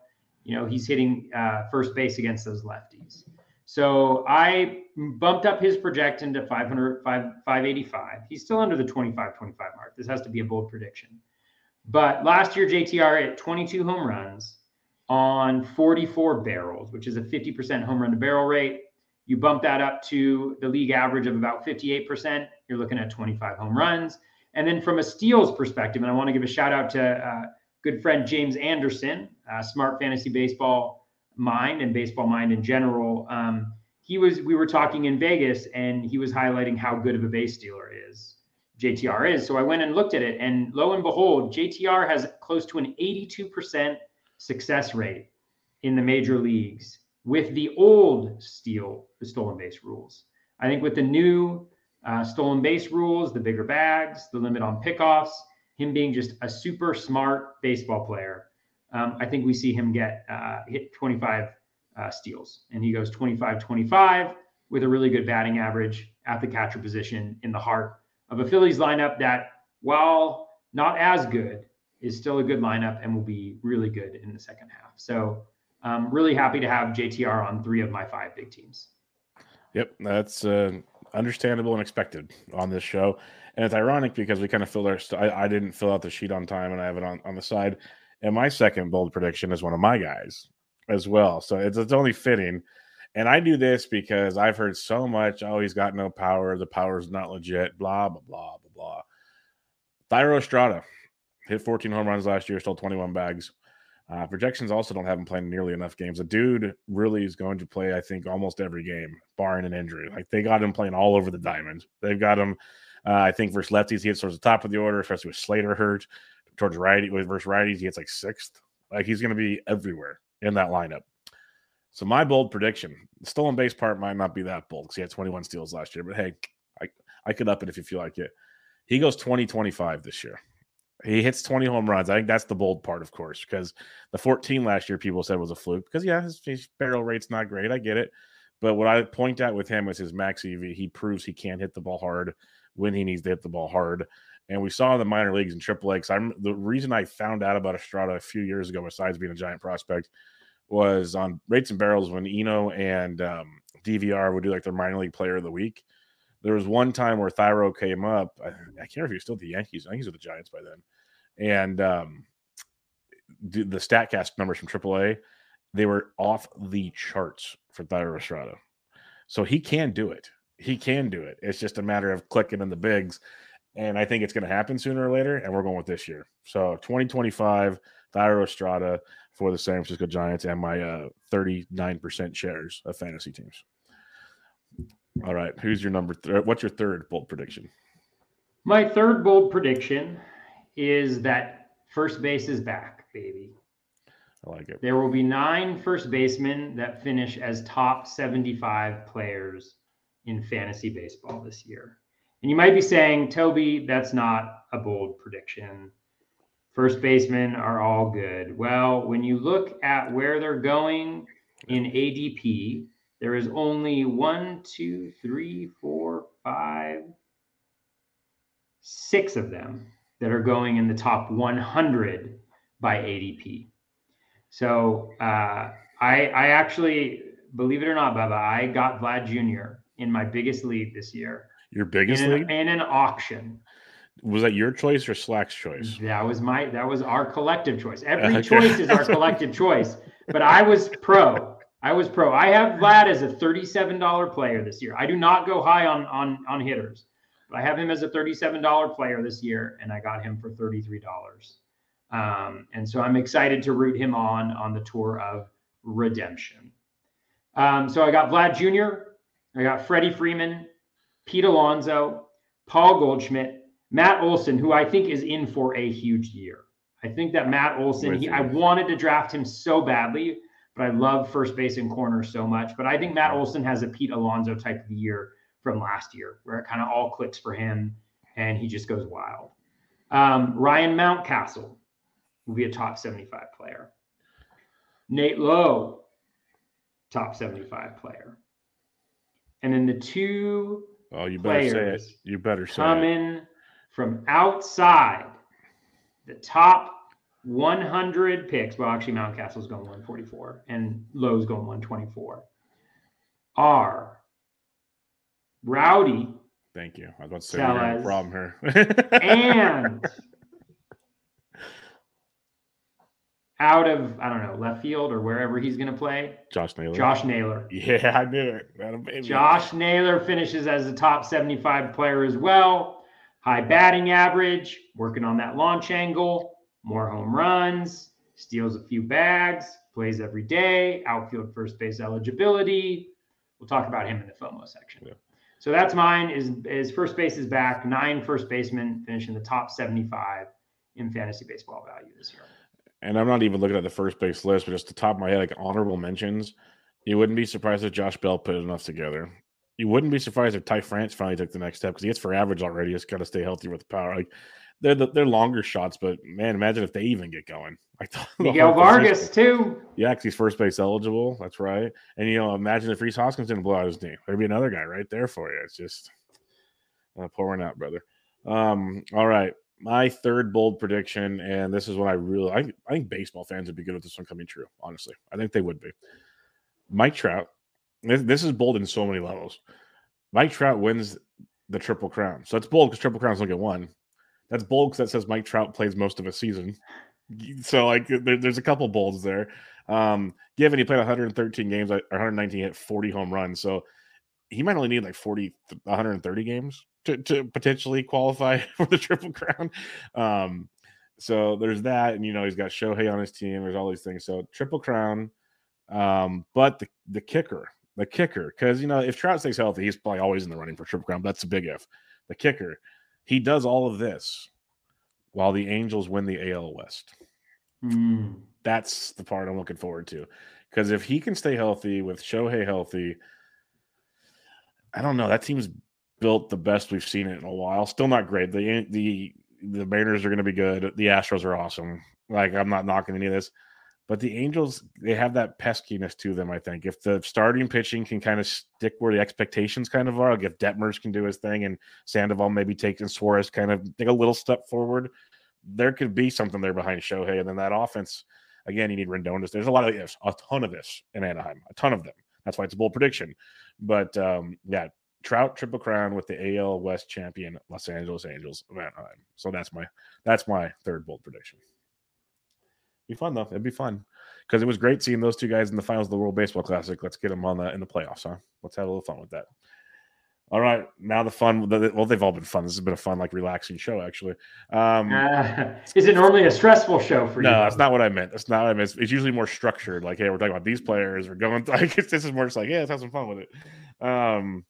you know, he's hitting uh, first base against those lefties. So I bumped up his projection to 500, 5, 585. He's still under the 25 25 mark. This has to be a bold prediction. But last year, JTR hit 22 home runs on 44 barrels, which is a 50% home run to barrel rate. You bump that up to the league average of about 58%, you're looking at 25 home runs. And then from a steals perspective, and I want to give a shout out to uh, good friend James Anderson, Smart Fantasy Baseball Mind and Baseball Mind in general. Um, he was, we were talking in Vegas, and he was highlighting how good of a base stealer is JTR is. So I went and looked at it, and lo and behold, JTR has close to an 82% success rate in the major leagues with the old steal, the stolen base rules. I think with the new uh, stolen base rules, the bigger bags, the limit on pickoffs, him being just a super smart baseball player, um, I think we see him get uh, hit 25 uh, steals. And he goes 25 25 with a really good batting average at the catcher position in the heart of a Phillies lineup that, while not as good, is still a good lineup and will be really good in the second half. So, I'm really happy to have JTR on three of my five big teams. Yep, that's uh, understandable and expected on this show, and it's ironic because we kind of filled our. St- I, I didn't fill out the sheet on time, and I have it on on the side. And my second bold prediction is one of my guys as well, so it's it's only fitting. And I do this because I've heard so much. Oh, he's got no power. The power's not legit. Blah blah blah blah blah. Thairo Estrada hit 14 home runs last year, stole 21 bags. Uh, projections also don't have him playing nearly enough games. The dude really is going to play, I think, almost every game, barring an injury. Like they got him playing all over the diamond. They've got him, uh, I think, versus lefties, he hits towards the top of the order, especially with Slater hurt. Towards righty, versus righties, he hits like sixth. Like he's going to be everywhere in that lineup. So my bold prediction: stolen base part might not be that bold because he had 21 steals last year, but hey, I I could up it if you feel like it. He goes 20 25 this year. He hits 20 home runs. I think that's the bold part, of course, because the 14 last year people said was a fluke. Because yeah, his, his barrel rate's not great. I get it. But what I point out with him is his max EV. He proves he can hit the ball hard when he needs to hit the ball hard. And we saw in the minor leagues in Triple A. I'm the reason I found out about Estrada a few years ago, besides being a giant prospect, was on rates and barrels when Eno and um, DVR would do like their minor league player of the week. There was one time where Thairo came up. I, I can't remember if he was still the Yankees. I think he's with the Giants by then. And um, the, the Statcast numbers from AAA, they were off the charts for Thairo Estrada. So he can do it. He can do it. It's just a matter of clicking in the bigs. And I think it's going to happen sooner or later. And we're going with this year. So 2025, Thairo Estrada for the San Francisco Giants and my uh, 39% shares of fantasy teams. All right. Who's your number? Th- what's your third bold prediction? My third bold prediction is that first base is back, baby. I like it. There will be nine first basemen that finish as top 75 players in fantasy baseball this year. And you might be saying, Toby, that's not a bold prediction. First basemen are all good. Well, when you look at where they're going in ADP, there is only one, two, three, four, five, six of them that are going in the top 100 by ADP. So uh, I, I actually, believe it or not, Baba, I got Vlad Jr. in my biggest lead this year. Your biggest in an, league? in an auction. Was that your choice or Slack's choice? That was my that was our collective choice. Every (laughs) Okay. choice is our collective choice. But I was pro. I was pro. I have Vlad as a $37 player this year. I do not go high on on on hitters. But I have him as a $37 player this year, and I got him for $33. Um, and so I'm excited to root him on on the tour of redemption. Um, so I got Vlad Jr., I got Freddie Freeman, Pete Alonso, Paul Goldschmidt, Matt Olson, who I think is in for a huge year. I think that Matt Olson, he. I wanted to draft him so badly, but I love first base and corner so much. But I think Matt Olson has a Pete Alonso type of year from last year, where it kind of all clicks for him and he just goes wild. Um, Ryan Mountcastle will be a top 75 player. Nate Lowe, top 75 player. And then the two Oh, you better say it. Players You better say it. coming from outside the top 100 picks. Well, actually, Mountcastle's going 144 and Lowe's going 124. Are Rowdy Thank you. I was about to say we a problem here. (laughs) and out of, I don't know, left field or wherever he's going to play, Josh Naylor. Josh Naylor. Yeah, I knew it. That a baby. Josh Naylor finishes as a top 75 player as well. High batting average, working on that launch angle, more home runs, steals a few bags, plays every day, outfield first base eligibility. We'll talk about him in the FOMO section. Yeah. So that's mine. Is is first base is back. Nine first basemen finishing the top 75 in fantasy baseball value this year. And I'm not even looking at the first base list, but just the top of my head, like honorable mentions. You wouldn't be surprised if Josh Bell put enough together. You wouldn't be surprised if Ty France finally took the next step because he hits for average already. Just got to stay healthy with the power. Like they're the, they're longer shots, but man, imagine if they even get going. (laughs) Like the Miguel Vargas too. Yeah, because he's first base eligible. That's right. And you know, imagine if Rhys Hoskins didn't blow out his knee. There'd be another guy right there for you. It's just uh, pour one out, brother. Um, all right. My third bold prediction, and this is what I really I, I think baseball fans would be good with this one coming true, honestly. I think they would be. Mike Trout. This, is bold in so many levels. Mike Trout wins the triple crown. So that's bold because triple crowns don't get one. That's bold because that says Mike Trout plays most of a season. So like there, there's a couple bolds there. Um, given he played 113 games or 119, hit 40 home runs, so he might only need like 40, 130 games to, to potentially qualify (laughs) for the triple crown. Um, so there's that, and you know he's got Shohei on his team. There's all these things. So triple crown, um, but the the kicker, the kicker, because you know if Trout stays healthy, he's probably always in the running for triple crown. But that's a big if. The kicker, he does all of this while the Angels win the AL West. Mm. That's the part I'm looking forward to. Because if he can stay healthy with Shohei healthy, I don't know. That team's built the best we've seen it in a while. Still not great. The the the Mariners are going to be good. The Astros are awesome. Like I'm not knocking any of this, but the Angels they have that peskiness to them. I think if the starting pitching can kind of stick where the expectations kind of are, like if Detmers can do his thing and Sandoval maybe take and Suarez kind of take a little step forward, there could be something there behind Shohei, and then that offense. Again, you need Rendon. There's a lot of ifs, a ton of ifs in Anaheim, a ton of them. That's why it's a bold prediction. But um, yeah, Trout triple crown with the AL West champion Los Angeles Angels of. So that's my that's my third bold prediction. Be fun though. It'd be fun because it was great seeing those two guys in the finals of the World Baseball Classic. Let's get them on the in the playoffs, huh? Let's have a little fun with that. All right, now the fun. Well, they've all been fun. This has been a fun, like relaxing show, actually. Um, uh, is it normally a stressful show for you? No, that's not what I meant. That's not what I meant. It's, it's, usually more structured. Like, hey, we're talking about these players. We're going. (laughs) Like, this is more just like, yeah, let's have some fun with it. Um,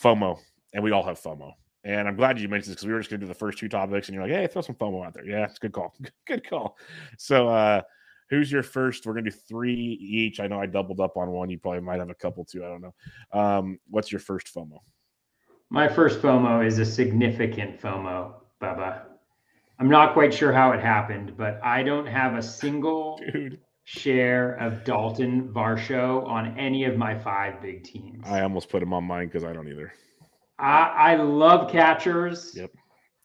FOMO, and we all have FOMO. And I'm glad you mentioned this because we were just going to do the first two topics, and you're like, hey, throw some FOMO out there. Yeah, it's a good call. (laughs) good call. So, uh, who's your first? We're going to do three each. I know I doubled up on one. You probably might have a couple too. I don't know. Um, what's your first FOMO? My first FOMO is a significant FOMO, Bubba. I'm not quite sure how it happened, but I don't have a single (laughs) Dude. share of Dalton Varsho on any of my five big teams. I almost put him on mine because I don't either. I, I love catchers. Yep.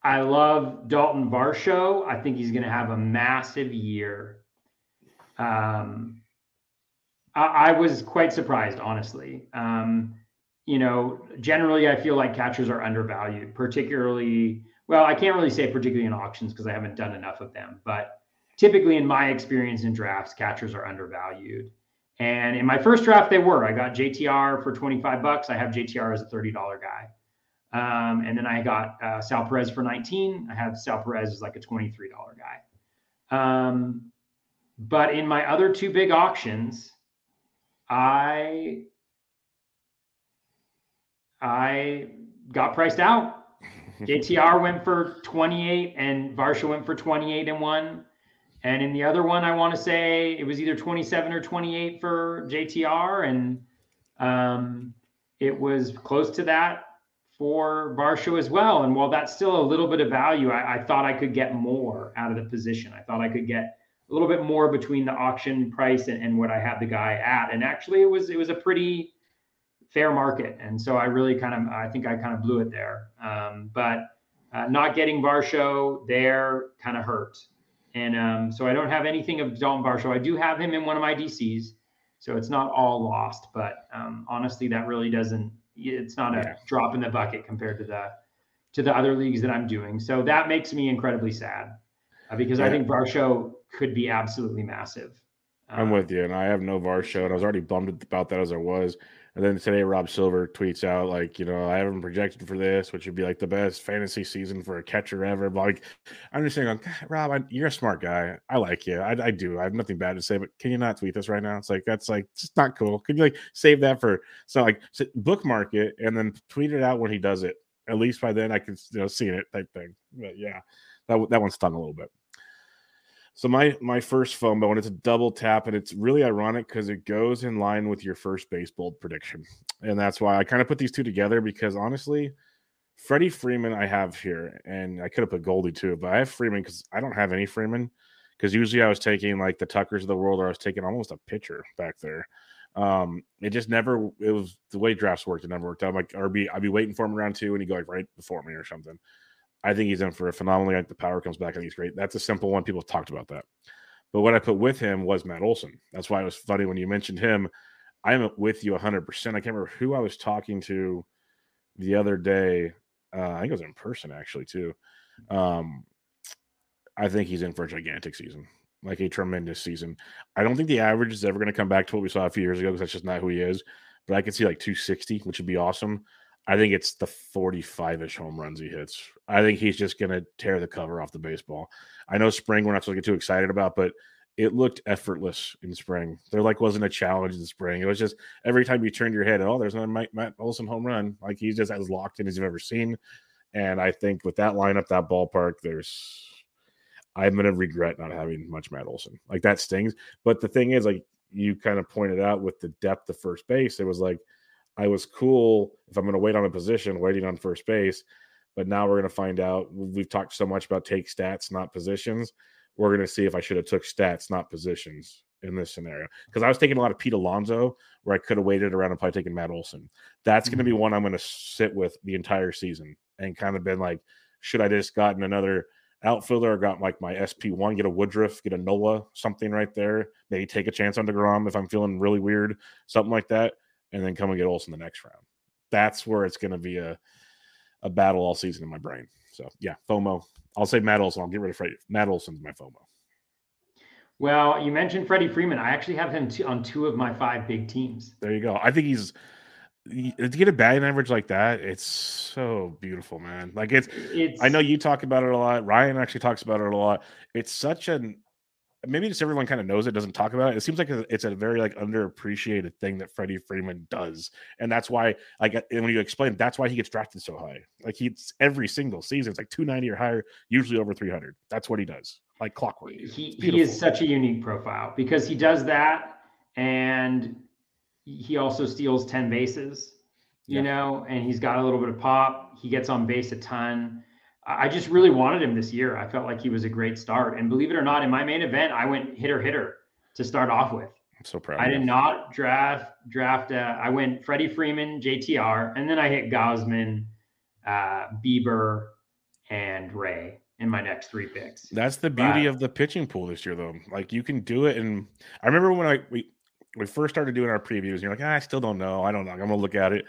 I love Dalton Varsho. I think he's going to have a massive year. Um, I, I was quite surprised, honestly. Um, you know, generally I feel like catchers are undervalued, particularly, well, I can't really say particularly in auctions because I haven't done enough of them, but typically in my experience in drafts, catchers are undervalued. And in my first draft, they were. I got JTR for 25 bucks. I have JTR as a $30 guy. Um, and then I got uh, Sal Perez for 19. I have Sal Perez as like a $23 guy. Um, but in my other two big auctions, I I got priced out. (laughs) JTR went for 28 and Varsho went for 28 and one. And in the other one, I want to say it was either 27 or 28 for JTR. And um, it was close to that for Varsho as well. And while that's still a little bit of value, I, I thought I could get more out of the position. I thought I could get a little bit more between the auction price and, and what I had the guy at. And actually it was it was a pretty fair market. And so I really kind of, I think I kind of blew it there. Um, but uh, not getting Varsho there kind of hurt. And um, so I don't have anything of Dalton Varsho. I do have him in one of my DCs. So it's not all lost. But um, honestly, that really doesn't, it's not a yeah. drop in the bucket compared to the, to the other leagues that I'm doing. So that makes me incredibly sad uh, because yeah. I think Varsho could be absolutely massive. I'm with you, and I have no Varsho, and I was already bummed about that as I was. And then today, Rob Silver tweets out like, you know, I haven't projected for this, which would be like the best fantasy season for a catcher ever. But like, I'm just saying, like, Rob, I, you're a smart guy. I like you. I, I, do. I have nothing bad to say, but can you not tweet this right now? It's like that's like just not cool. Could you like save that for so like so bookmark it and then tweet it out when he does it? At least by then I can you know see it type thing. But yeah, that that one stung a little bit. So my my first FOMO, and it's a double tap, and it's really ironic because it goes in line with your first baseball prediction, and that's why I kind of put these two together. Because honestly, Freddie Freeman I have here, and I could have put Goldie too, but I have Freeman because I don't have any Freeman. Because usually I was taking like the Tuckers of the world, or I was taking almost a pitcher back there. Um, it just never. It was the way drafts worked. It never worked out. Like, I'd be waiting for him around two, and he'd go like right before me or something. I think he's in for a phenomenally. Like the power comes back. I think he's great. That's a simple one. People have talked about that. But what I put with him was Matt Olson. That's why it was funny when you mentioned him. I'm with you 100%. I can't remember who I was talking to the other day. Uh, I think it was in person actually, too. Um, I think he's in for a gigantic season, like a tremendous season. I don't think the average is ever going to come back to what we saw a few years ago because that's just not who he is. But I could see like 260, which would be awesome. I think it's the 45 ish home runs he hits. I think he's just going to tear the cover off the baseball. I know spring, we're not supposed to get too excited about, but it looked effortless in spring. There like wasn't a challenge in spring. It was just every time you turned your head, oh, there's another Mike, Matt Olson home run. Like he's just as locked in as you've ever seen. And I think with that lineup, that ballpark, there's I'm gonna regret not having much Matt Olson. Like that stings. But the thing is, like you kind of pointed out with the depth of first base, it was like I was cool if I'm gonna wait on a position, waiting on first base. But now we're gonna find out. We've talked so much about take stats, not positions. We're gonna see if I should have took stats, not positions in this scenario. Because I was taking a lot of Pete Alonso, where I could have waited around and probably taken Matt Olson. That's going to be mm-hmm. one I'm going to sit with the entire season and kind of been like, should I just gotten another outfielder or got like my SP1, get a Woodruff, get a Nola, something right there, maybe take a chance on DeGrom if I'm feeling really weird, something like that, and then come and get Olson the next round. That's where it's going to be a a battle all season in my brain. So yeah, FOMO. I'll say Matt Olson. I'll get rid of Freddie. Matt Olson's my FOMO. Well, you mentioned Freddie Freeman. I actually have him t- on two of my five big teams. There you go. I think he's to get a batting average like that. It's so beautiful, man. Like it's. It's I know you talk about it a lot. Ryan actually talks about it a lot. It's such an maybe just everyone kind of knows it, doesn't talk about it. It seems like it's a very like underappreciated thing that Freddie Freeman does, and that's why like when you explain, that's why he gets drafted so high. Like he's every single season, it's like two ninety or higher, usually over three hundred. That's what he does, like clockwork. he, he is such a unique profile because he does that and he also steals 10 bases you Yeah. know and he's got a little bit of pop he gets on base a ton i just really wanted him this year i felt like he was a great start and believe it or not in my main event i went hitter hitter to start off with I'm so proud. i did not draft draft uh, i went freddie freeman jtr and then i hit gausman uh, bieber and ray in my next three picks That's the beauty Right. of the pitching pool this year, though. Like you can do it, and I remember when I we we first started doing our previews, and you're like, ah, I still don't know. I don't know. I'm gonna look at it,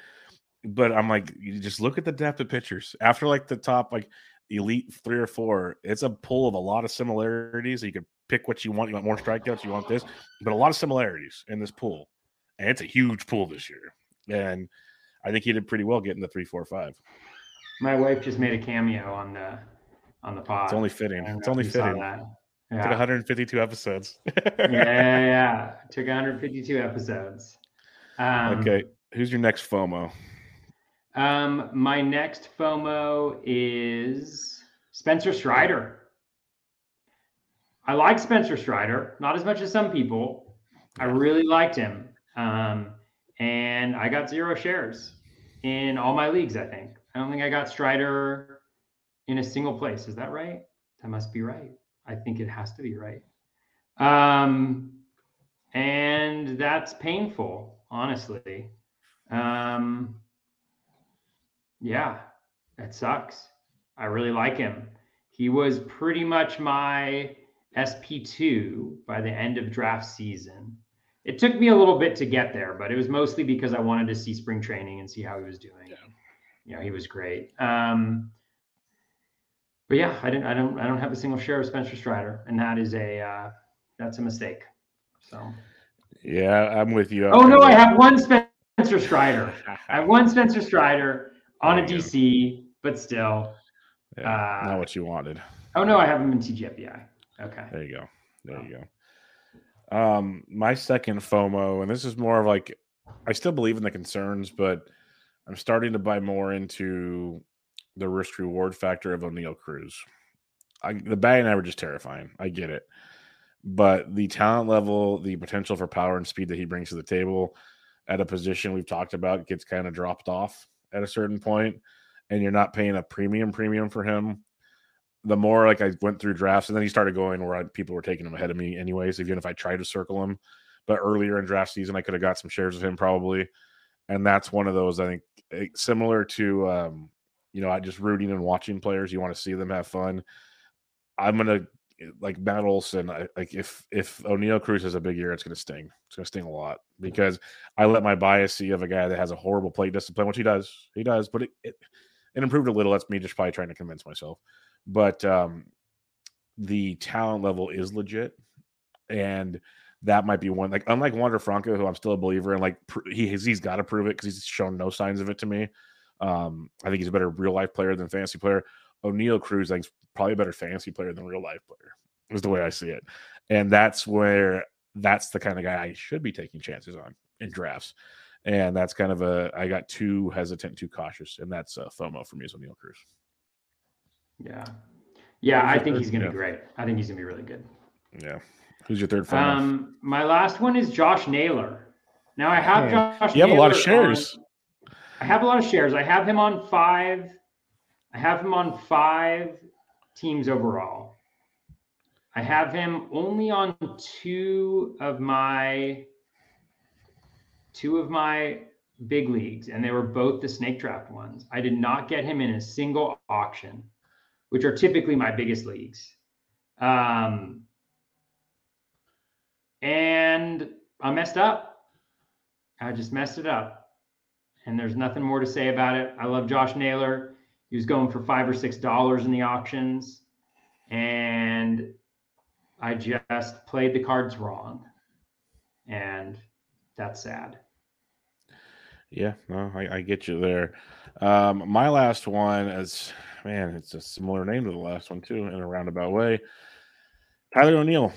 but I'm like, you just look at the depth of pitchers after like the top like elite three or four. It's a pool of a lot of similarities. You can pick what you want. You want more strikeouts. You want this, but a lot of similarities in this pool, and it's a huge pool this year. And I think he did pretty well getting the three, four, five. My wife just made a cameo on the on the pod. It's only fitting. It's only fitting. that. Took 152 episodes. yeah, yeah, yeah. (laughs) Took 152 episodes. Um, Okay, who's your next FOMO? Um, my next FOMO is Spencer Strider. I like Spencer Strider, not as much as some people. I really liked him. Um, and I got zero shares in all my leagues, I think. I don't think I got Strider in a single place. Is that right? That must be right. I think it has to be right. Um, and that's painful, honestly. Um, yeah, that sucks. I really like him. He was pretty much my SP2 by the end of draft season. It took me a little bit to get there, but it was mostly because I wanted to see spring training and see how he was doing. Yeah. You know, he was great. Um, but yeah, I didn't. I don't. I don't have a single share of Spencer Strider, and that is a uh, that's a mistake. So. Yeah, I'm with you. Oh no, I have one Spencer Strider. I have one Spencer Strider on a go. DC, but still. Yeah, uh, not what you wanted. Oh no, I have him in TGFBI. Okay. There you go. There you go. Um, my second FOMO, and this is more of like I still believe in the concerns, but I'm starting to buy more into the risk reward factor of Oneil Cruz. I, the batting average is terrifying. I get it, but the talent level, the potential for power and speed that he brings to the table at a position we've talked about gets kind of dropped off at a certain point, and you're not paying a premium premium for him the more like I went through drafts, and then he started going where I, people were taking him ahead of me, anyways. Even if I tried to circle him, but earlier in draft season, I could have got some shares of him probably, and that's one of those I think eh, similar to um, you know I just rooting and watching players. You want to see them have fun. I'm gonna eh, like Matt Olson. I, like if if Oneil Cruz has a big year, it's gonna sting. It's gonna sting a lot because I let my bias see of a guy that has a horrible plate discipline, which he does. He does, but it, it, it improved a little. That's me just probably trying to convince myself but um, the talent level is legit, and that might be one. Like unlike Wander Franco, who I'm still a believer in, like pr- he has, he's got to prove it because he's shown no signs of it to me. Um, I think he's a better real life player than fantasy player. Oneil Cruz, I think, is probably a better fantasy player than real life player. Is the way I see it, and that's where that's the kind of guy I should be taking chances on in drafts. And that's kind of a I got too hesitant, too cautious, and that's uh, FOMO for me is Oneil Cruz. Yeah. Yeah, I think third? he's going to Yeah. be great. I think he's going to be really good. Yeah. Who's your third final? Um, my last one is Josh Naylor. Now I have Man, Josh. you have a lot of Naylor on- shares. I have a lot of shares. I have him on five. I have him on five teams overall. I have him only on two of my two of my big leagues, and they were both the snake draft ones. I did not get him in a single auction, which are typically my biggest leagues. Um, and I messed up. I just messed it up. And there's nothing more to say about it. I love Josh Naylor. He was going for five or six dollars in the auctions. And I just played the cards wrong. And that's sad. Yeah, no, I, I get you there. Um, my last one is man, it's a similar name to the last one too, in a roundabout way. Tyler O'Neill.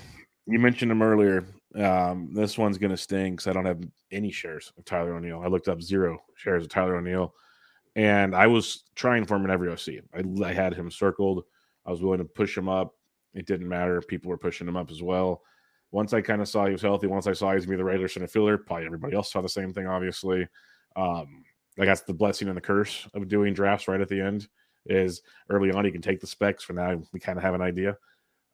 You mentioned him earlier. Um, this one's gonna sting because I don't have any shares of Tyler O'Neill. I looked up zero shares of Tyler O'Neill, and I was trying for him in every OC. I, I had him circled. I was willing to push him up. It didn't matter. People were pushing him up as well. Once I kind of saw he was healthy, once I saw he was gonna be the regular center fielder, probably everybody else saw the same thing, obviously. Um, like that's the blessing and the curse of doing drafts right at the end. Is early on you can take the specs. For now, we kind of have an idea.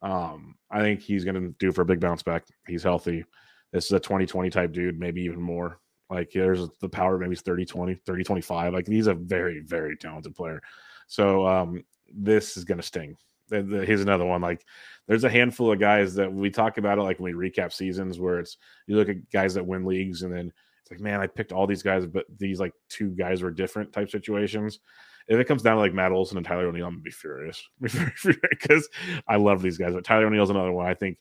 Um, I think he's going to do for a big bounce back. He's healthy. This is a 2020 type dude, maybe even more. Like there's the power, maybe he's 30 20, 30 25. Like he's a very, very talented player. So um, this is going to sting. Here's another one. Like there's a handful of guys that we talk about it like when we recap seasons where it's you look at guys that win leagues and then it's like, man, I picked all these guys, but these like two guys were different type situations. If it comes down to like Matt Olson and Tyler O'Neill, I'm gonna be furious (laughs) because I love these guys. But Tyler O'Neill's another one. I think,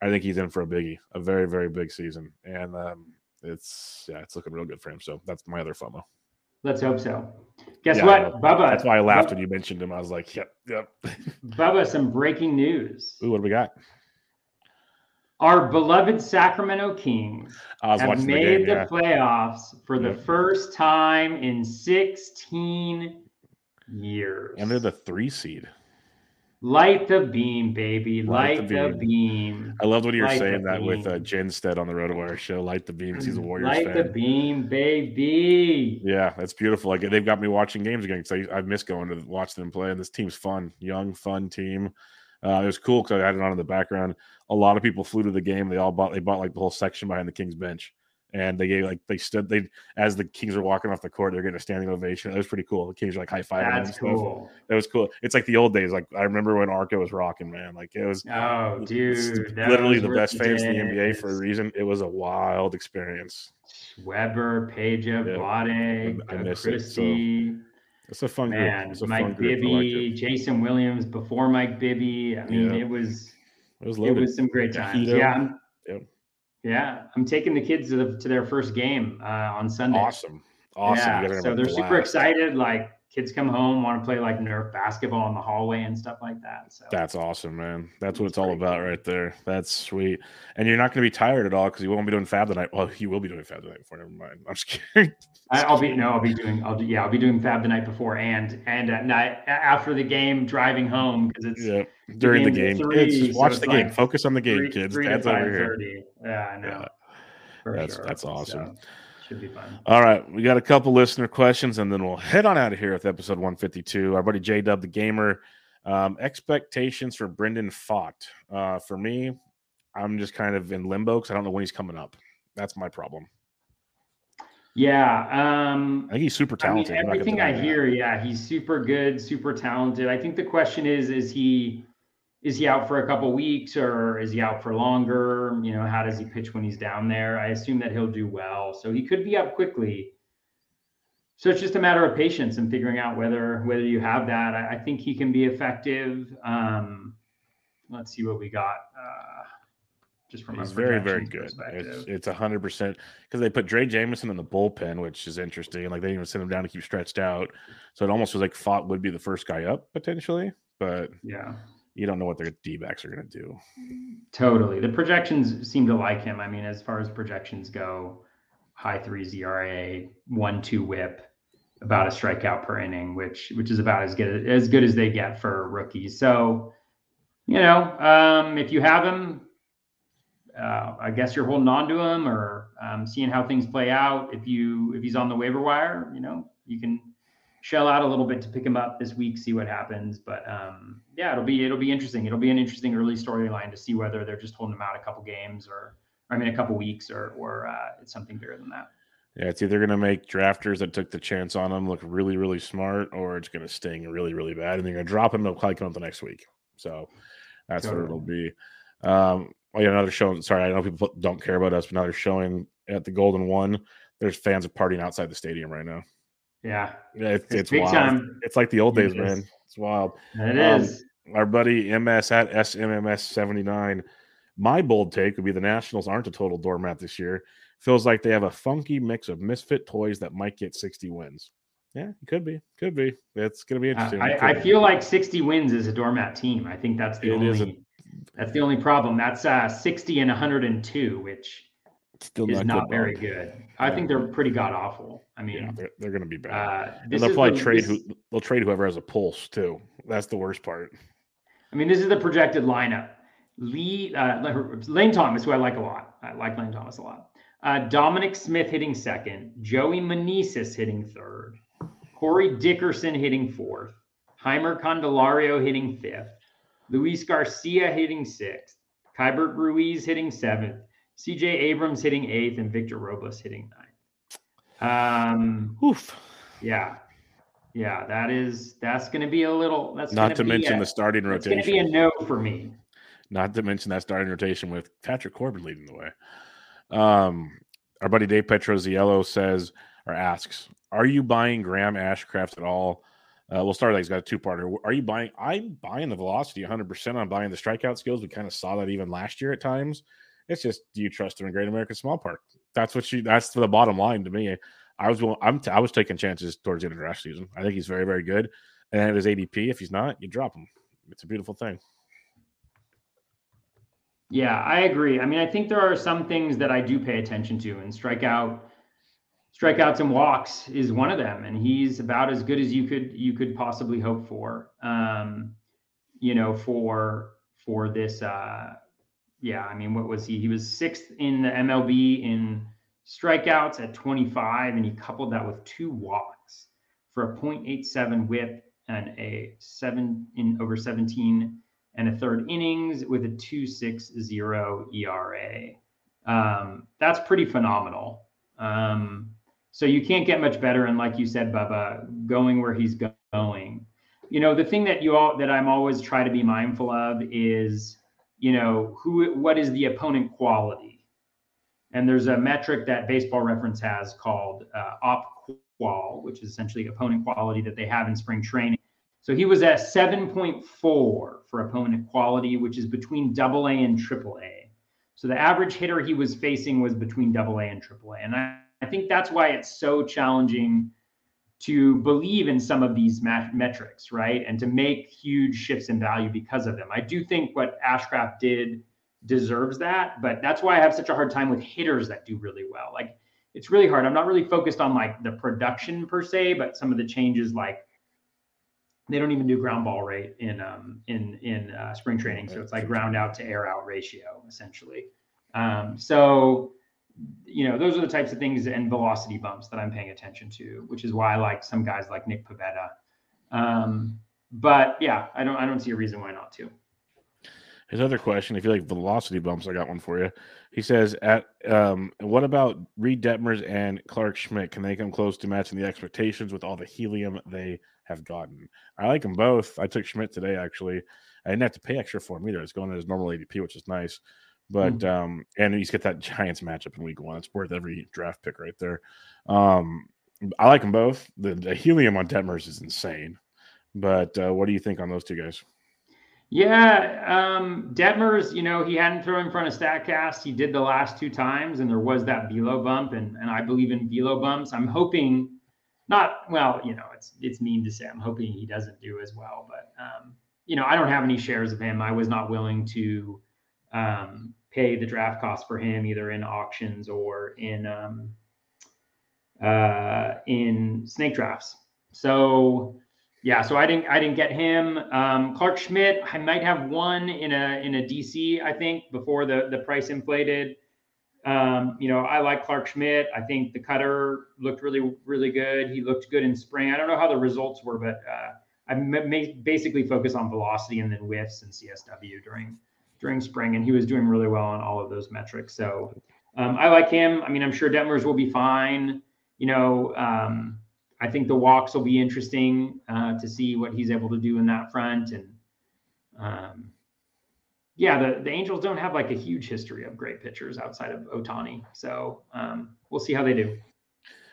I think he's in for a biggie, a very, very big season, and um, it's yeah, it's looking real good for him. So that's my other FOMO. Let's hope so. Guess Yeah, what. Bubba? That's why I laughed when you mentioned him. I was like, yep, yep. (laughs) Bubba, some breaking news. Ooh, what do we got? Our beloved Sacramento Kings have watching the made game. the playoffs for the first time in 16 years. and they're the three seed. Light the beam, baby. Light Light, the beam. beam. I loved when you were Light saying that with uh, beam. Jen on the RotoWire show. Light the beams. He's a Warriors Light fan. Light the beam, baby. Yeah, that's beautiful. Like they've got me watching games again because I, I miss going to watch them play. And this team's fun, young, fun team. Uh, it was cool because I had it on in the background. A lot of people flew to the game. They all bought. They bought like the whole section behind the Kings bench, and they gave like they stood. They as the Kings were walking off the court, they're getting a standing ovation. It was pretty cool. The Kings were like high five. That's stuff. cool. It was cool. It's like the old days. Like I remember when Arco was rocking, man. Like it was Oh, dude. literally the best fans in the NBA for a reason. It was a wild experience. Weber, Peja, Yeah, I miss it, so Christie. It's a fun Man, group. A Mike fun. Bibby, it. Jason Williams before Mike Bibby. I mean, Yeah. it was It was it was some great times. Hedo. Yeah, I'm. Yeah. I'm taking the kids to, the, to their first game uh, on Sunday. Awesome. Awesome. Yeah, so they're a super excited. Like kids come home, want to play like Nerf basketball in the hallway and stuff like that. So That's awesome, man. That's what It's it's all about cool. right there. That's sweet. And you're not going to be tired at all because you won't be doing fab tonight. Well, you will be doing fab tonight before. Never mind. I'm just kidding. I'll be no, I'll be doing. I'll do yeah, I'll be doing Fab the night before and and at night after the game, driving home because it's yeah. During the game. three, so watch it's the game. like Focus on the game, three, kids. three Dad's over here. thirty. Yeah, I know. Yeah. That's- sure. that's awesome. So, should be fun. All right, we got a couple listener questions, and then we'll head on out of here with episode 152. Our buddy J Dub the Gamer. Um, expectations for Brandon Pfaadt. Uh, for me, I'm just kind of in limbo because I don't know when he's coming up. That's my problem. Yeah. Um, I think he's super talented. I'm everything I deny that. hear, yeah, he's super good, super talented. I think the question is, is he is he out for a couple weeks or is he out for longer? You know, how does he pitch when he's down there? I assume that he'll do well, so he could be up quickly. So it's just a matter of patience and figuring out whether whether you have that. I, I think he can be effective. Um, let's see what we got. Uh, just from He's a very, very good. It's it's a hundred percent because they put Drey Jameson in the bullpen, which is interesting. Like they didn't even send him down to keep stretched out, so it almost was like Pfaadt would be the first guy up potentially, but yeah. You don't know what their D backs are going to do. Totally. The projections seem to like him. I mean, as far as projections go, high three ZRA, one two whip, about a strikeout per inning, which which is about as good as good as they get for rookies. So you know, um, if you have him, uh, I guess you're holding on to him or um, seeing how things play out. If you if he's on the waiver wire, you know, you can shell out a little bit to pick him up this week, see what happens. But um, yeah, it'll be it'll be interesting. It'll be an interesting early storyline to see whether they're just holding him out a couple games or, or I mean a couple weeks or or uh, it's something bigger than that. Yeah, it's either going to make drafters that took the chance on him look really, really smart, or it's going to sting really, really bad, and they're going to drop him. They'll probably come up the next week. So that's totally. what it'll be. Um, oh yeah, another show. Sorry, I know people don't care about us, but now they're showing at the Golden One. There's fans partying outside the stadium right now. Yeah, yeah, it's, it's, it's wild. Time. It's like the old days, man. It's wild. It um, is. Our buddy MS at SMMS seventy nine. My bold take would be the Nationals aren't a total doormat this year. Feels like they have a funky mix of misfit toys that might get sixty wins. Yeah, it could be. Could be. It's going to be interesting. I, I, feel like 60 wins is a doormat team. I think that's the it only a, that's the only problem. That's uh, 60 and 102, which still is not, not good very good. I think they're pretty god awful. I mean, yeah, they're, they're going to be bad. Uh, and they'll probably the, trade this, who they'll trade whoever has a pulse too. That's the worst part. I mean, this is the projected lineup. Lee uh, Lane Thomas, who I like a lot. I like Lane Thomas a lot. Uh, Dominic Smith hitting second. Joey Meneses hitting third. Corey Dickerson hitting fourth, Jeimer Candelario hitting fifth, Luis Garcia hitting sixth, Keibert Ruiz hitting seventh, CJ Abrams hitting eighth, and Victor Robles hitting ninth. Um, Oof. Yeah. Yeah, that is that's going to be a little. That's not to mention a, the starting rotation. It's going to be a no for me. Not to mention that starting rotation with Patrick Corbin leading the way. Um, our buddy Dave Petroziello says or asks, are you buying Graham Ashcraft at all? Uh, we'll start. Like he's got a two-parter. Are you buying? I'm buying the velocity 100. percent I'm buying the strikeout skills. We kind of saw that even last year at times. It's just, do you trust him in Great American Small Park? That's what you. That's the bottom line to me. I was. I'm. T- I was taking chances towards the end of draft season. I think he's very, very good. And at his ADP, if he's not, you drop him. It's a beautiful thing. Yeah, I agree. I mean, I think there are some things that I do pay attention to, and strikeout strikeouts and walks is one of them, and he's about as good as you could you could possibly hope for. Um, you know, for for this. Uh, yeah, I mean, what was he? He was sixth in the MLB in strikeouts at 25, and he coupled that with two walks for a .87 WHIP and a seven in over 17 and a third innings with a 2.60 ERA. Um, that's pretty phenomenal. Um, so you can't get much better. And like you said, Bubba, going where he's going. You know, the thing that you all that I'm always try to be mindful of is, you know, who what is the opponent quality? And there's a metric that Baseball Reference has called uh, op qual, which is essentially opponent quality that they have in spring training. So he was at 7.4 for opponent quality, which is between double A and triple A. So the average hitter he was facing was between double A and triple A. And I, I think that's why it's so challenging to believe in some of these mat- metrics, right? And to make huge shifts in value because of them. I do think what Ashcraft did deserves that, but that's why I have such a hard time with hitters that do really well. Like it's really hard. I'm not really focused on like the production per se, but some of the changes like they don't even do ground ball rate in um, in in uh, spring training, so it's like ground out to air out ratio essentially. Um, so you know, those are the types of things and velocity bumps that I'm paying attention to, which is why I like some guys like Nick Pivetta. Um, but yeah, I don't I don't see a reason why not to. His other question, if you like velocity bumps, I got one for you. He says, "At um, what about Reid Detmers and Clarke Schmidt? Can they come close to matching the expectations with all the helium they have gotten?" I like them both. I took Schmidt today. Actually, I didn't have to pay extra for him either. It's going at his normal ADP, which is nice. But mm-hmm. um, and he's got that Giants matchup in week one. It's worth every draft pick right there. Um, I like them both. The, the helium on Detmers is insane. But uh, what do you think on those two guys? Yeah, um, Detmers, you know, he hadn't thrown in front of Statcast. He did the last two times, and there was that velo bump, and and I believe in velo bumps. I'm hoping, not well, you know, it's it's mean to say. I'm hoping he doesn't do as well, but um, you know, I don't have any shares of him. I was not willing to um, pay the draft cost for him either in auctions or in um, uh, in snake drafts. So Yeah, so I didn't I didn't get him. Um, Clarke Schmidt, I might have one in a in a DC, I think, before the the price inflated. Um, you know, I like Clarke Schmidt. I think the cutter looked really, really good. He looked good in spring. I don't know how the results were, but uh, I may basically focus on velocity and then whiffs and CSW during during spring, and he was doing really well on all of those metrics. So um, I like him. I mean, I'm sure Detmers will be fine. You know, um, I think the walks will be interesting uh, to see what he's able to do in that front. And um, yeah, the, the Angels don't have like a huge history of great pitchers outside of Ohtani. So um, we'll see how they do.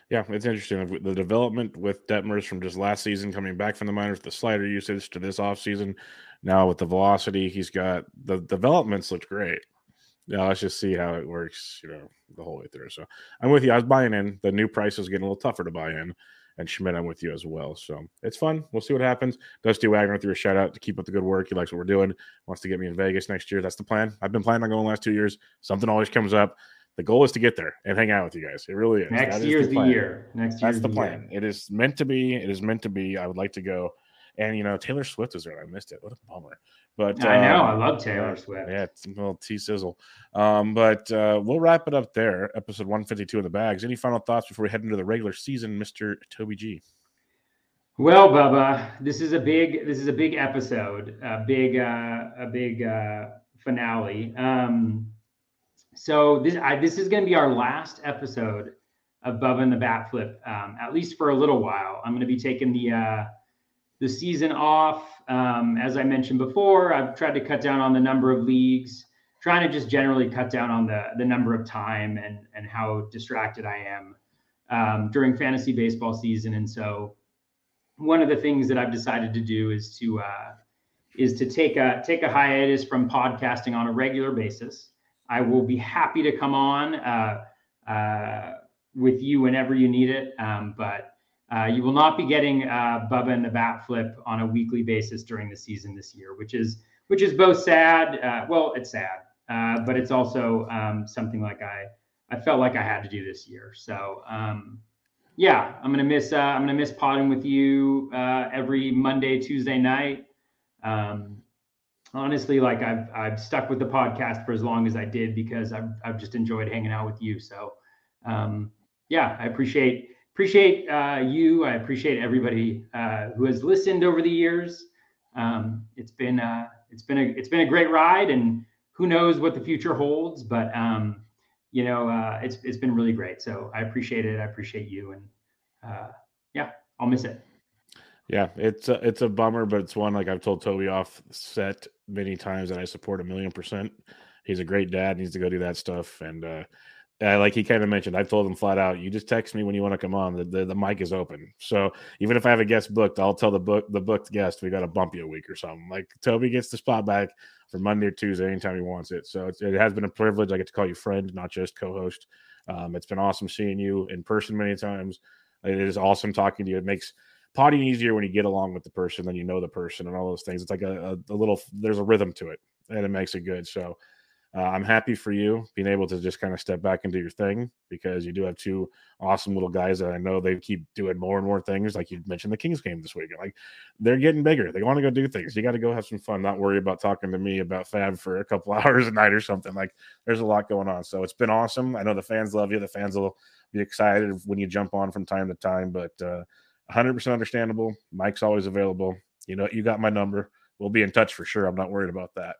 Yeah, it's interesting. The development with Detmers from just last season coming back from the minors, the slider usage to this offseason, now with the velocity, he's got the developments looked great. Yeah, let's just see how it works, you know, the whole way through. So I'm with you. I was buying in. The new price is getting a little tougher to buy in and Schmidt, I'm with you as well. So it's fun. We'll see what happens. Dusty Wagner threw a shout out to keep up the good work. He likes what we're doing. Wants to get me in Vegas next year. That's the plan. I've been planning on going last two years. Something always comes up. The goal is to get there and hang out with you guys. It really is. Next year's the, the, year. Next year. That's the, the plan. Year. It is meant to be. It is meant to be. I would like to go. And you know, Taylor Swift is there. I missed it. What a bummer. But I know um, I love Taylor Swift. Yeah, it's a little T sizzle. Um, but uh, we'll wrap it up there. Episode 152 in the bags. Any final thoughts before we head into the regular season, Mister Toby G? Well, Bubba, this is a big this is a big episode, a big uh, a big uh, finale. Um, so this I, this is going to be our last episode of Bubba and the Bat Flip, um, at least for a little while. I'm going to be taking the uh, the season off. Um, as I mentioned before, I've tried to cut down on the number of leagues, trying to just generally cut down on the the number of time and and how distracted I am um, during fantasy baseball season, and so one of the things that I've decided to do is to uh, is to take a take a hiatus from podcasting on a regular basis. I will be happy to come on uh, uh, with you whenever you need it, um, but uh, you will not be getting uh, Bubba and the Bat Flip on a weekly basis during the season this year, which is which is both sad. Uh, well, it's sad, but it's also um, something like I I felt like I had to do this year. So. Um, yeah, I'm gonna miss uh, I'm gonna miss potting with you uh, every Monday, Tuesday night. Um, honestly, like I've I've stuck with the podcast for as long as I did because I've I've just enjoyed hanging out with you. So um, yeah, I appreciate appreciate uh, you. I appreciate everybody uh, who has listened over the years. Um, it's been uh, it's been a it's been a great ride, and who knows what the future holds, but um, you know, uh, it's it's been really great. So I appreciate it. I appreciate you, and uh, yeah, I'll miss it. Yeah, it's a, it's a bummer, but it's one like I've told Toby off set many times that I support a million percent. He's a great dad, needs to go do that stuff, and uh, like he kind of mentioned, I've told him flat out, you just text me when you want to come on. The, the, the mic is open. So even if I have a guest booked, I'll tell the book the booked guest we got to bump you a week or something. Like Toby gets the spot back for Monday or Tuesday anytime he wants it. So it has been a privilege. I get to call you friend, not just co-host. Um, it's been awesome seeing you in person many times. It is awesome talking to you. It makes potting easier when you get along with the person, then you know the person and all those things. It's like a, a, a little there's a rhythm to it, and it makes it good. So uh, I'm happy for you being able to just kind of step back and do your thing because you do have two awesome little guys that I know they keep doing more and more things. Like you mentioned the Kings game this week. Like they're getting bigger. They want to go do things. You got to go have some fun, not worry about talking to me about Fab for a couple (laughs) hours a night or something. Like there's a lot going on. So it's been awesome. I know the fans love you. The fans will be excited when you jump on from time to time, but uh, 100% understandable. Mike's always available. You know, you got my number. We'll be in touch for sure. I'm not worried about that.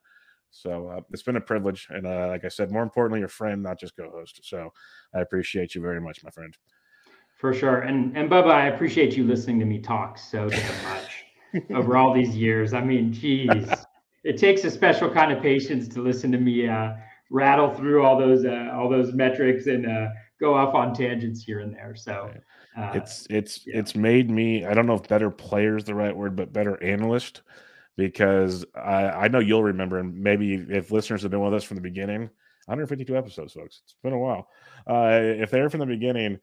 So uh, it's been a privilege, and uh, like I said, more importantly, your friend, not just co-host. So I appreciate you very much, my friend. For sure, and and Bubba, I appreciate you listening to me talk so damn much (laughs) over all these years. I mean, geez, it takes a special kind of patience to listen to me uh, rattle through all those uh, all those metrics and uh, go off on tangents here and there. So. Uh, it's it's yeah. it's made me I don't know if better player is the right word, but better analyst because I, I know you'll remember, and maybe if listeners have been with us from the beginning, 152 episodes, folks. It's been a while. Uh, if they're from the beginning,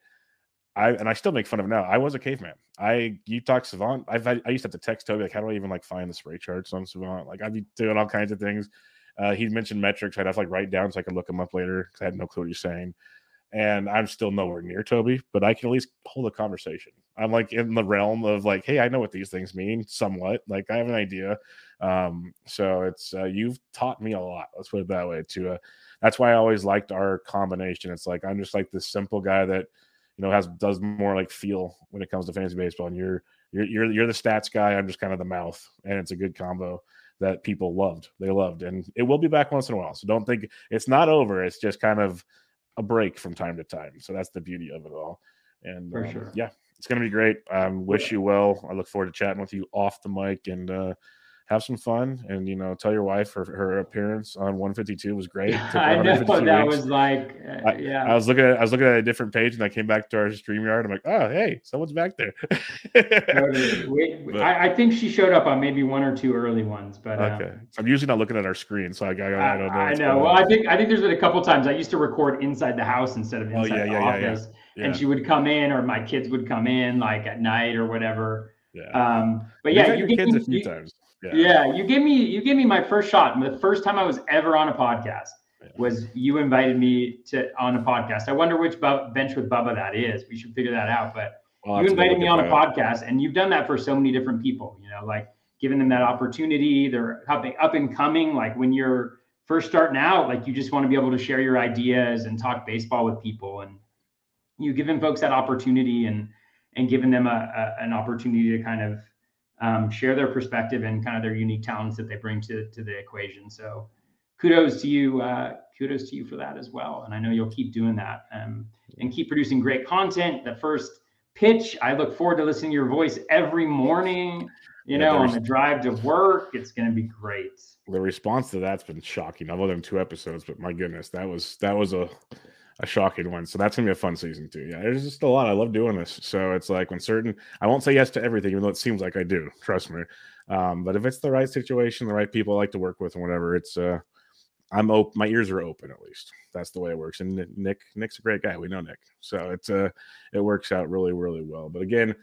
I and I still make fun of now. I was a caveman. I you talk Savant. I've I used to have to text Toby like, how do I even like find the spray charts on Savant? Like I'd be doing all kinds of things. Uh, he mentioned metrics. I'd have to like write down so I could look them up later because I had no clue what he's saying. And I'm still nowhere near Toby, but I can at least hold a conversation. I'm like in the realm of like, hey, I know what these things mean somewhat. Like I have an idea. Um, so it's uh, you've taught me a lot. Let's put it that way. To uh, that's why I always liked our combination. It's like I'm just like this simple guy that you know has does more like feel when it comes to fantasy baseball, and you're you're you're you're the stats guy. I'm just kind of the mouth, and it's a good combo that people loved. They loved, and it will be back once in a while. So don't think it's not over. It's just kind of a break from time to time. So that's the beauty of it all. And um, sure. yeah, it's gonna be great. Um, wish you well. I look forward to chatting with you off the mic and uh, have some fun. And you know, tell your wife her, her appearance on 152 was great. It (laughs) took her I know 152 that weeks. was like, uh, yeah. I was looking at I was looking at a different page and I came back to our StreamYard. I'm like, oh hey, someone's back there. Totally. (laughs) We- But- I, I think she showed up on maybe one or two early ones, but uh, okay, so I'm usually not looking at our screen, so I, I, I don't know. I know. Well, on. I think I think there's been a couple times I used to record inside the house instead of Oh, inside yeah, the yeah, office, yeah, and she would come in, or my kids would come in like at night or whatever. yeah. Um, but yeah, you your gave kids a few you- times. Yeah. Yeah, you gave me you gave me my first shot. The first time I was ever on a podcast Yeah. was you invited me to on a podcast. I wonder which bu- bench with Bubba that is. We should figure that out. But I'll you invited me on a podcast, and you've done that for so many different people. You know, like giving them that opportunity. They're up, up and coming. Like when you're first starting out, like you just want to be able to share your ideas and talk baseball with people, and you giving folks that opportunity and and giving them a, a an opportunity to kind of um, share their perspective and kind of their unique talents that they bring to to the equation. So kudos to you. Uh, kudos to you for that as well. And I know you'll keep doing that um, and keep producing great content. The first pitch, I look forward to listening to your voice every morning. You know, on the drive to work, it's going to be great. The response to that's been shocking. I've only done two episodes, but my goodness, that was that was a a shocking one. So that's gonna be a fun season too. Yeah, there's just a lot. I love doing this. So it's like when certain I won't say yes to everything, even though it seems like I do. (laughs) Trust me. Um, but if it's the right situation, the right people I like to work with, and whatever, it's uh I'm open. My ears are open at least. That's the way it works. And Nick, Nick's a great guy. We know Nick, so it's uh, it works out really, really well. But again,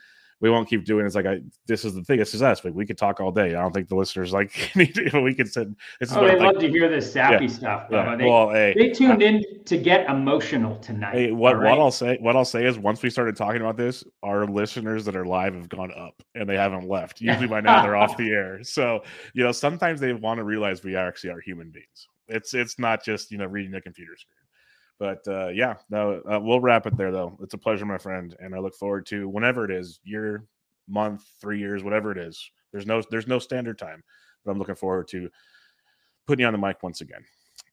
we won't keep doing. It's like I. This is the thing. This is us. Like we could talk all day. I don't think the listeners like. (laughs) We could sit. This is Oh, they like, love to hear this sappy stuff. yeah. They, Well, hey, they tuned in to get emotional tonight. Hey, what, right? what I'll say what I'll say is once we started talking about this, our listeners that are live have gone up and they haven't left. Usually by now they're off the (laughs) air. So you know sometimes they want to realize we actually are human beings. It's it's not just you know reading a computer screen. But uh, yeah, no, uh, we'll wrap it there though. It's a pleasure, my friend, and I look forward to whenever it is, year, month, three years, whatever it is. There's no there's no standard time, but I'm looking forward to putting you on the mic once again.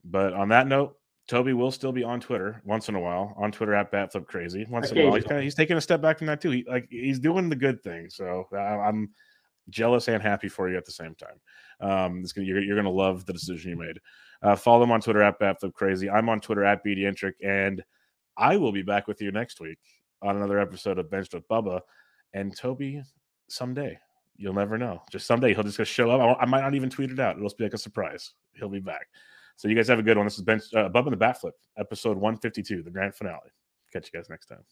But on that note, Toby will still be on Twitter once in a while, on Twitter at Batflip Crazy. Once in a while, he's, kinda, he's taking a step back from that too. He like he's doing the good thing, so I, I'm jealous and happy for you at the same time. Um, it's gonna, you're, you're gonna love the decision you made. Uh, follow them on Twitter at Batflip Crazy. I'm on Twitter at BDentrek, and I will be back with you next week on another episode of Benched with Bubba and Toby. Someday, you'll never know. Just someday he'll just go show up. I, I might not even tweet it out. It'll just be like a surprise. He'll be back. So you guys have a good one. This is Ben uh, Bubba and the Bat Flip, episode 152, the grand finale. Catch you guys next time.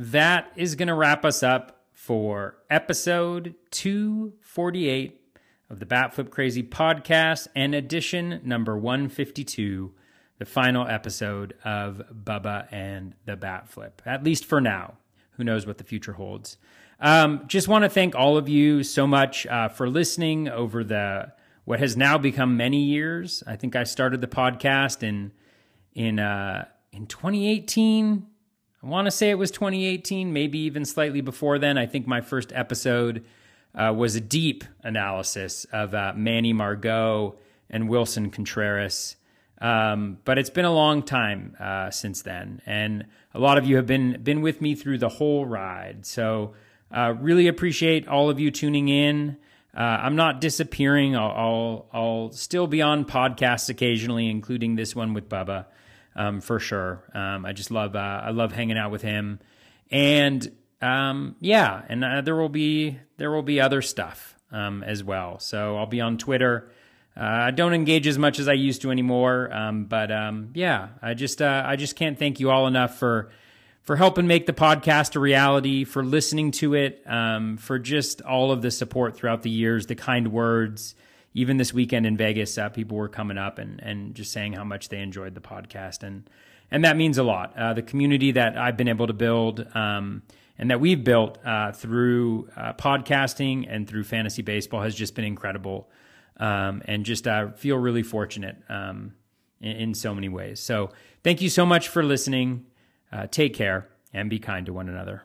That is going to wrap us up for episode 248 of the Batflip Crazy podcast and edition number 152, the final episode of Bubba and the Batflip, at least for now. Who knows what the future holds? Um, just want to thank all of you so much uh, for listening over the what has now become many years. I think I started the podcast in in uh, in 2018. I want to say it was 2018, maybe even slightly before then. I think my first episode uh, was a deep analysis of uh, Manny Margot and Willson Contreras. Um, but it's been a long time uh, since then, and a lot of you have been been with me through the whole ride. So uh, really appreciate all of you tuning in. Uh, I'm not disappearing. I'll, I'll I'll still be on podcasts occasionally, including this one with Bubba um, for sure. Um, I just love uh, I love hanging out with him, and um, yeah, and uh, there will be there will be other stuff um, as well. So I'll be on Twitter. Uh, I don't engage as much as I used to anymore, um, but um, yeah, I just uh, I just can't thank you all enough for for helping make the podcast a reality, for listening to it, for just all of the support throughout the years, the kind words, even this weekend in Vegas, uh, people were coming up and and just saying how much they enjoyed the podcast, and and that means a lot. Uh, the community that I've been able to build. Um, and that we've built uh, through uh, podcasting and through fantasy baseball has just been incredible. Um, and just uh, feel really fortunate um, in, in, so many ways. So, thank you so much for listening. Uh, take care and be kind to one another.